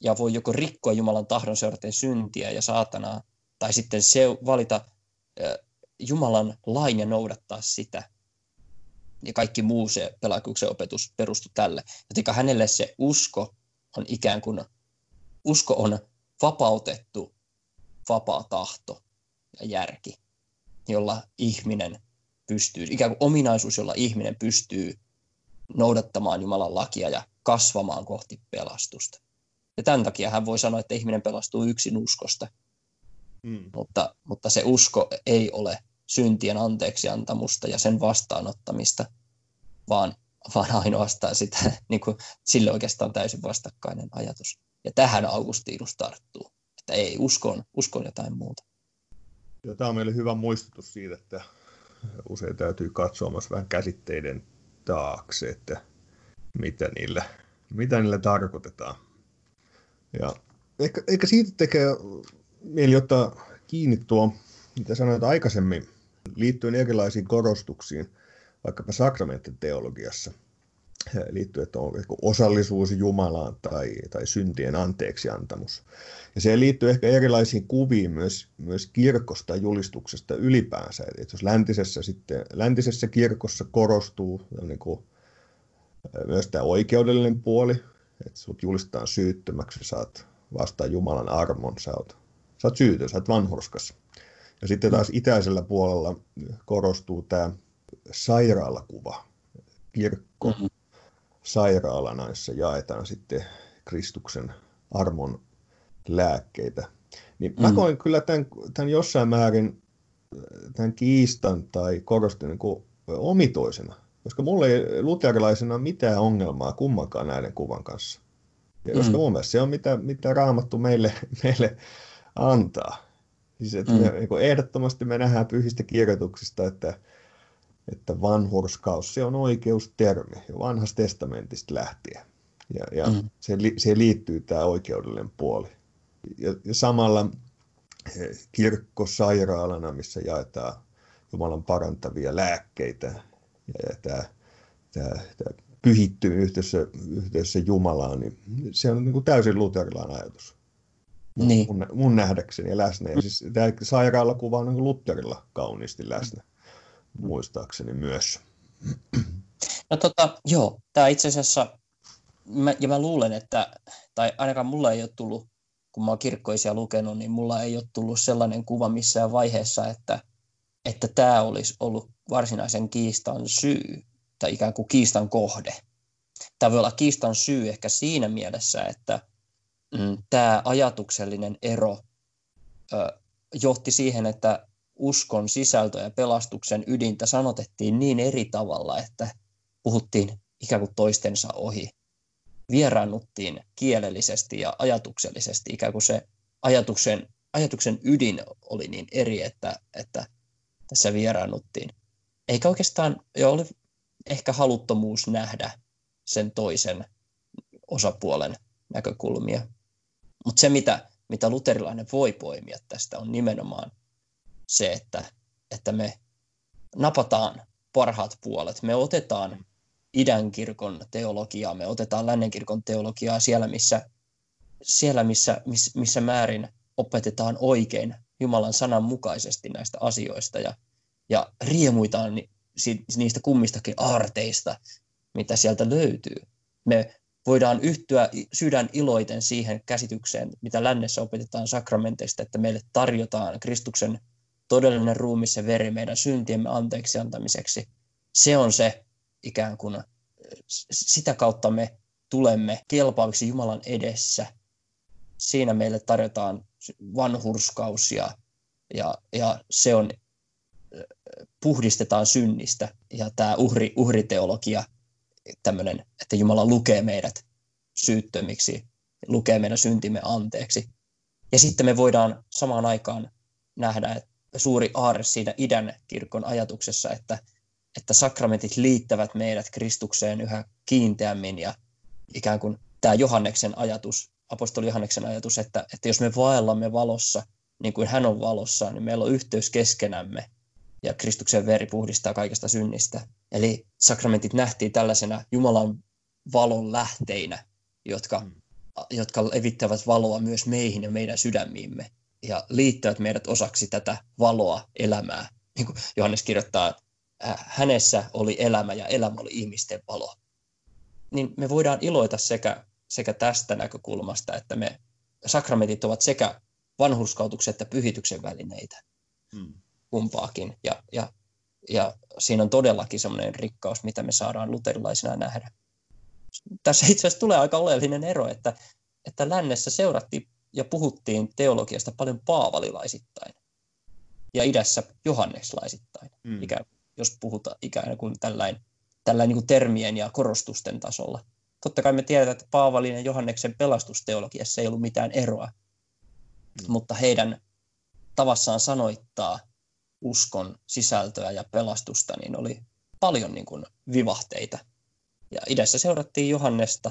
ja voi joko rikkoa Jumalan tahdon seuraten syntiä ja saatanaa, tai sitten se valita Jumalan lain ja noudattaa sitä ja kaikki muu se pelakuksen opetus perustui tälle. Joten hänelle se usko on ikään kuin, usko on vapautettu vapaa tahto ja järki, jolla ihminen pystyy, ikään kuin ominaisuus, jolla ihminen pystyy noudattamaan Jumalan lakia ja kasvamaan kohti pelastusta. Ja tämän takia hän voi sanoa, että ihminen pelastuu yksin uskosta. Mm. Mutta, mutta se usko ei ole syntien anteeksi antamusta ja sen vastaanottamista, vaan, vaan ainoastaan sitä, niin kuin, sille oikeastaan täysin vastakkainen ajatus. Ja tähän Augustinus tarttuu, että ei uskon, uskon jotain muuta. Ja tämä on meille hyvä muistutus siitä, että usein täytyy katsoa myös vähän käsitteiden taakse, että mitä niillä, mitä niillä tarkoitetaan. Ja ehkä, ehkä siitä tekee mieli ottaa kiinni tuo, mitä sanoit aikaisemmin, liittyen erilaisiin korostuksiin, vaikkapa sakramenttiteologiassa. liittyy, että on osallisuus Jumalaan tai, tai syntien anteeksiantamus. Ja se liittyy ehkä erilaisiin kuviin myös, myös kirkosta ja julistuksesta ylipäänsä. Että jos läntisessä, sitten, läntisessä kirkossa korostuu niin kuin, myös tämä oikeudellinen puoli, että sut julistetaan syyttömäksi, saat vastaan Jumalan armon, sä oot, sä oot syytön, sä oot vanhurskas. Ja sitten taas itäisellä puolella korostuu tämä sairaalakuva, kirkko mm-hmm. sairaalana, jossa jaetaan sitten Kristuksen armon lääkkeitä. Niin mä koin kyllä tämän, tämän jossain määrin tämän kiistan tai korostin niin kuin omitoisena, koska mulla ei luterilaisena mitään ongelmaa kummankaan näiden kuvan kanssa. Ja koska mm. mun mielestä se on mitä, mitä raamattu meille, meille antaa. Siis että mm. me, niin ehdottomasti me nähdään pyhistä kirjoituksista, että, että vanhurskaus, se on oikeustermi jo vanhasta testamentista lähtien. Ja, ja mm. se, se liittyy tämä oikeudellinen puoli. Ja, ja samalla eh, kirkko sairaalana, missä jaetaan Jumalan parantavia lääkkeitä. Ja, ja tämä, tämä, tämä pyhittyy yhteydessä, yhteydessä Jumalaan, niin se on niin kuin täysin luterilainen ajatus. Niin. Mun, mun nähdäkseni ja läsnä. Ja siis tämä sairaalakuva on niin Lutherilla kauniisti läsnä, muistaakseni myös. No tota, joo, tämä itse asiassa, mä, ja mä luulen, että, tai ainakaan mulla ei ole tullut, kun mä oon kirkkoisia lukenut, niin mulla ei ole tullut sellainen kuva missään vaiheessa, että, että tämä olisi ollut varsinaisen kiistan syy, tai ikään kuin kiistan kohde. Tämä voi olla kiistan syy ehkä siinä mielessä, että mm, tämä ajatuksellinen ero ö, johti siihen, että uskon sisältö ja pelastuksen ydintä sanotettiin niin eri tavalla, että puhuttiin ikään kuin toistensa ohi. Vieraannuttiin kielellisesti ja ajatuksellisesti, ikään kuin se ajatuksen, ajatuksen ydin oli niin eri, että, että tässä vieraannuttiin. Eikä oikeastaan, jo oli ehkä haluttomuus nähdä sen toisen osapuolen näkökulmia. Mutta se, mitä, mitä luterilainen voi poimia tästä, on nimenomaan se, että, että me napataan parhaat puolet. Me otetaan idän kirkon teologiaa, me otetaan lännen kirkon teologiaa siellä, missä, siellä missä, missä, missä määrin opetetaan oikein Jumalan sanan mukaisesti näistä asioista ja, ja riemuitaan niistä kummistakin aarteista, mitä sieltä löytyy. Me voidaan yhtyä sydän iloiten siihen käsitykseen, mitä lännessä opetetaan sakramenteista, että meille tarjotaan Kristuksen todellinen ruumis ja veri meidän syntiemme anteeksi antamiseksi. Se on se ikään kuin, sitä kautta me tulemme kelpaaviksi Jumalan edessä. Siinä meille tarjotaan vanhurskaus ja, ja, ja se on, puhdistetaan synnistä. Ja tämä uhri, uhriteologia tämmöinen, että Jumala lukee meidät syyttömiksi, lukee meidän syntimme anteeksi. Ja sitten me voidaan samaan aikaan nähdä että suuri aarre siinä idän kirkon ajatuksessa, että, että sakramentit liittävät meidät Kristukseen yhä kiinteämmin ja ikään kuin tämä Johanneksen ajatus, apostoli Johanneksen ajatus, että, että jos me vaellamme valossa, niin kuin hän on valossa, niin meillä on yhteys keskenämme ja Kristuksen veri puhdistaa kaikesta synnistä. Eli sakramentit nähtiin tällaisena Jumalan valon lähteinä, jotka, mm. jotka levittävät valoa myös meihin ja meidän sydämiimme ja liittävät meidät osaksi tätä valoa elämää. Niin kuin Johannes kirjoittaa, hänessä oli elämä ja elämä oli ihmisten valo. Niin me voidaan iloita sekä, sekä tästä näkökulmasta, että me sakramentit ovat sekä vanhurskautuksen että pyhityksen välineitä. Hmm kumpaakin. Ja, ja, ja siinä on todellakin semmoinen rikkaus, mitä me saadaan luterilaisina nähdä. Tässä itse asiassa tulee aika oleellinen ero, että, että lännessä seurattiin ja puhuttiin teologiasta paljon paavalilaisittain ja idässä johanneslaisittain, mm. ikään, jos puhutaan ikään kuin tällainen, tällainen niin kuin termien ja korostusten tasolla. Totta kai me tiedetään, että Paavalin ja Johanneksen pelastusteologiassa ei ollut mitään eroa, mm. mutta heidän tavassaan sanoittaa uskon sisältöä ja pelastusta, niin oli paljon niin kuin vivahteita. Ja idässä seurattiin Johannesta,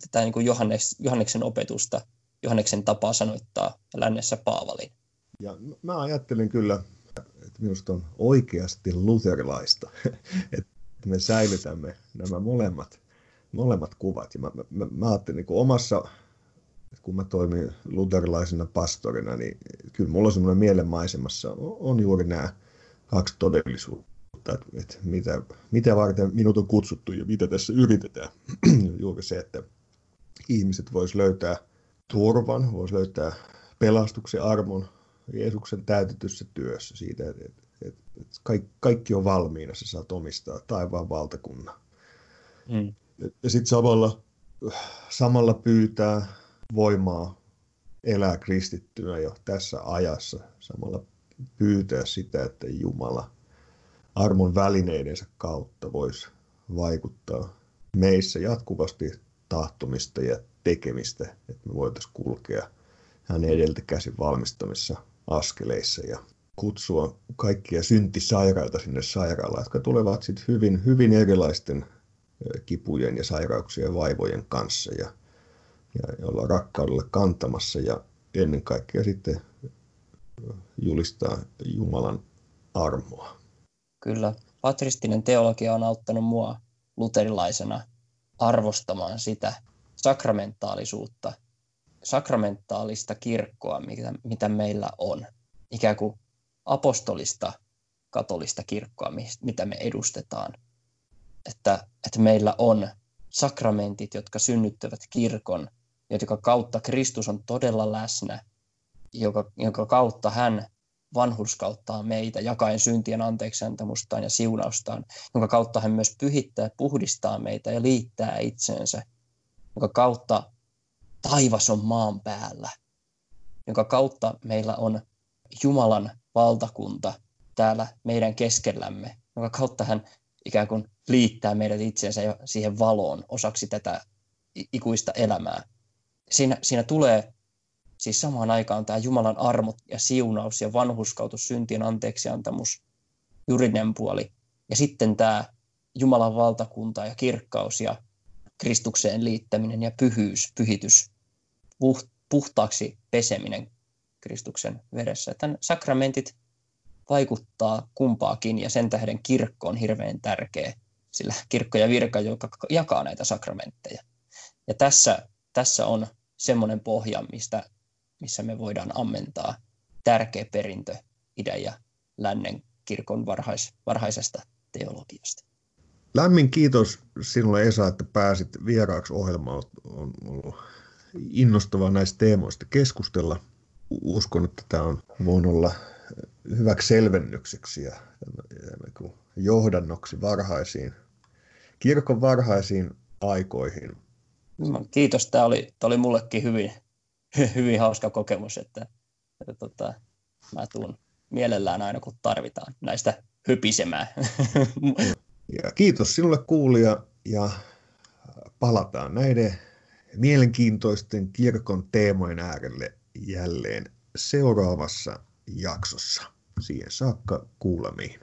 tätä niin kuin Johannes, Johanneksen opetusta, Johanneksen tapaa sanoittaa ja lännessä Paavalin. Ja mä ajattelin kyllä, että minusta on oikeasti luterilaista, että me säilytämme nämä molemmat molemmat kuvat. Ja mä, mä, mä ajattelin niin omassa, kun mä toimin luterilaisena pastorina, niin kyllä mulla semmoinen mielenmaisemassa on, on juuri nämä kaksi todellisuutta, että, että mitä, mitä varten minut on kutsuttu ja mitä tässä yritetään. juuri se, että ihmiset vois löytää turvan, vois löytää pelastuksen armon Jeesuksen täytetyssä työssä siitä, että, että, että, että kaikki, kaikki on valmiina, sä saat omistaa taivaan valtakunnan. Mm. Ja sitten samalla, samalla pyytää voimaa elää kristittynä jo tässä ajassa. Samalla pyytää sitä, että Jumala armon välineidensä kautta voisi vaikuttaa meissä jatkuvasti tahtomista ja tekemistä, että me voitaisiin kulkea hänen edeltä käsin valmistamissa askeleissa ja kutsua kaikkia syntisairaita sinne sairaalaan, jotka tulevat sitten hyvin, hyvin erilaisten kipujen ja sairauksien ja vaivojen kanssa ja, ja olla rakkaudelle kantamassa ja ennen kaikkea sitten julistaa Jumalan armoa. Kyllä. Patristinen teologia on auttanut mua luterilaisena arvostamaan sitä sakramentaalisuutta, sakramentaalista kirkkoa, mitä, mitä meillä on. Ikään kuin apostolista katolista kirkkoa, mitä me edustetaan – että, että meillä on sakramentit, jotka synnyttävät kirkon, jotka kautta Kristus on todella läsnä, joka, jonka kautta hän vanhurskauttaa meitä, jakaen syntien anteeksiantamustaan ja siunaustaan, jonka kautta hän myös pyhittää, puhdistaa meitä ja liittää itseensä, jonka kautta taivas on maan päällä, jonka kautta meillä on Jumalan valtakunta täällä meidän keskellämme, jonka kautta hän ikään kuin liittää meidät itseensä siihen valoon osaksi tätä ikuista elämää. Siinä, siinä tulee siis samaan aikaan tämä Jumalan armot ja siunaus ja vanhuskautus, syntien anteeksiantamus, juridinen puoli. Ja sitten tämä Jumalan valtakunta ja kirkkaus ja Kristukseen liittäminen ja pyhyys, pyhitys, puhtaaksi peseminen Kristuksen veressä. Tämän sakramentit vaikuttaa kumpaakin ja sen tähden kirkko on hirveän tärkeä, sillä kirkko ja virka, joka jakaa näitä sakramentteja. Ja tässä, tässä on semmoinen pohja, mistä, missä me voidaan ammentaa tärkeä perintö ja lännen kirkon varhais, varhaisesta teologiasta. Lämmin kiitos sinulle Esa, että pääsit vieraaksi ohjelmaan. On ollut innostavaa näistä teemoista keskustella. Uskon, että tämä on voinut olla hyväksi selvennykseksi ja johdannoksi varhaisiin, kirkon varhaisiin aikoihin. No, kiitos, tämä oli, tämä oli mullekin hyvin, hyvin hauska kokemus, että, että tota, mä tuun mielellään aina kun tarvitaan näistä hypisemään. Ja kiitos sinulle kuulija ja palataan näiden mielenkiintoisten kirkon teemojen äärelle jälleen seuraavassa jaksossa. Siihen saakka kuulemiin.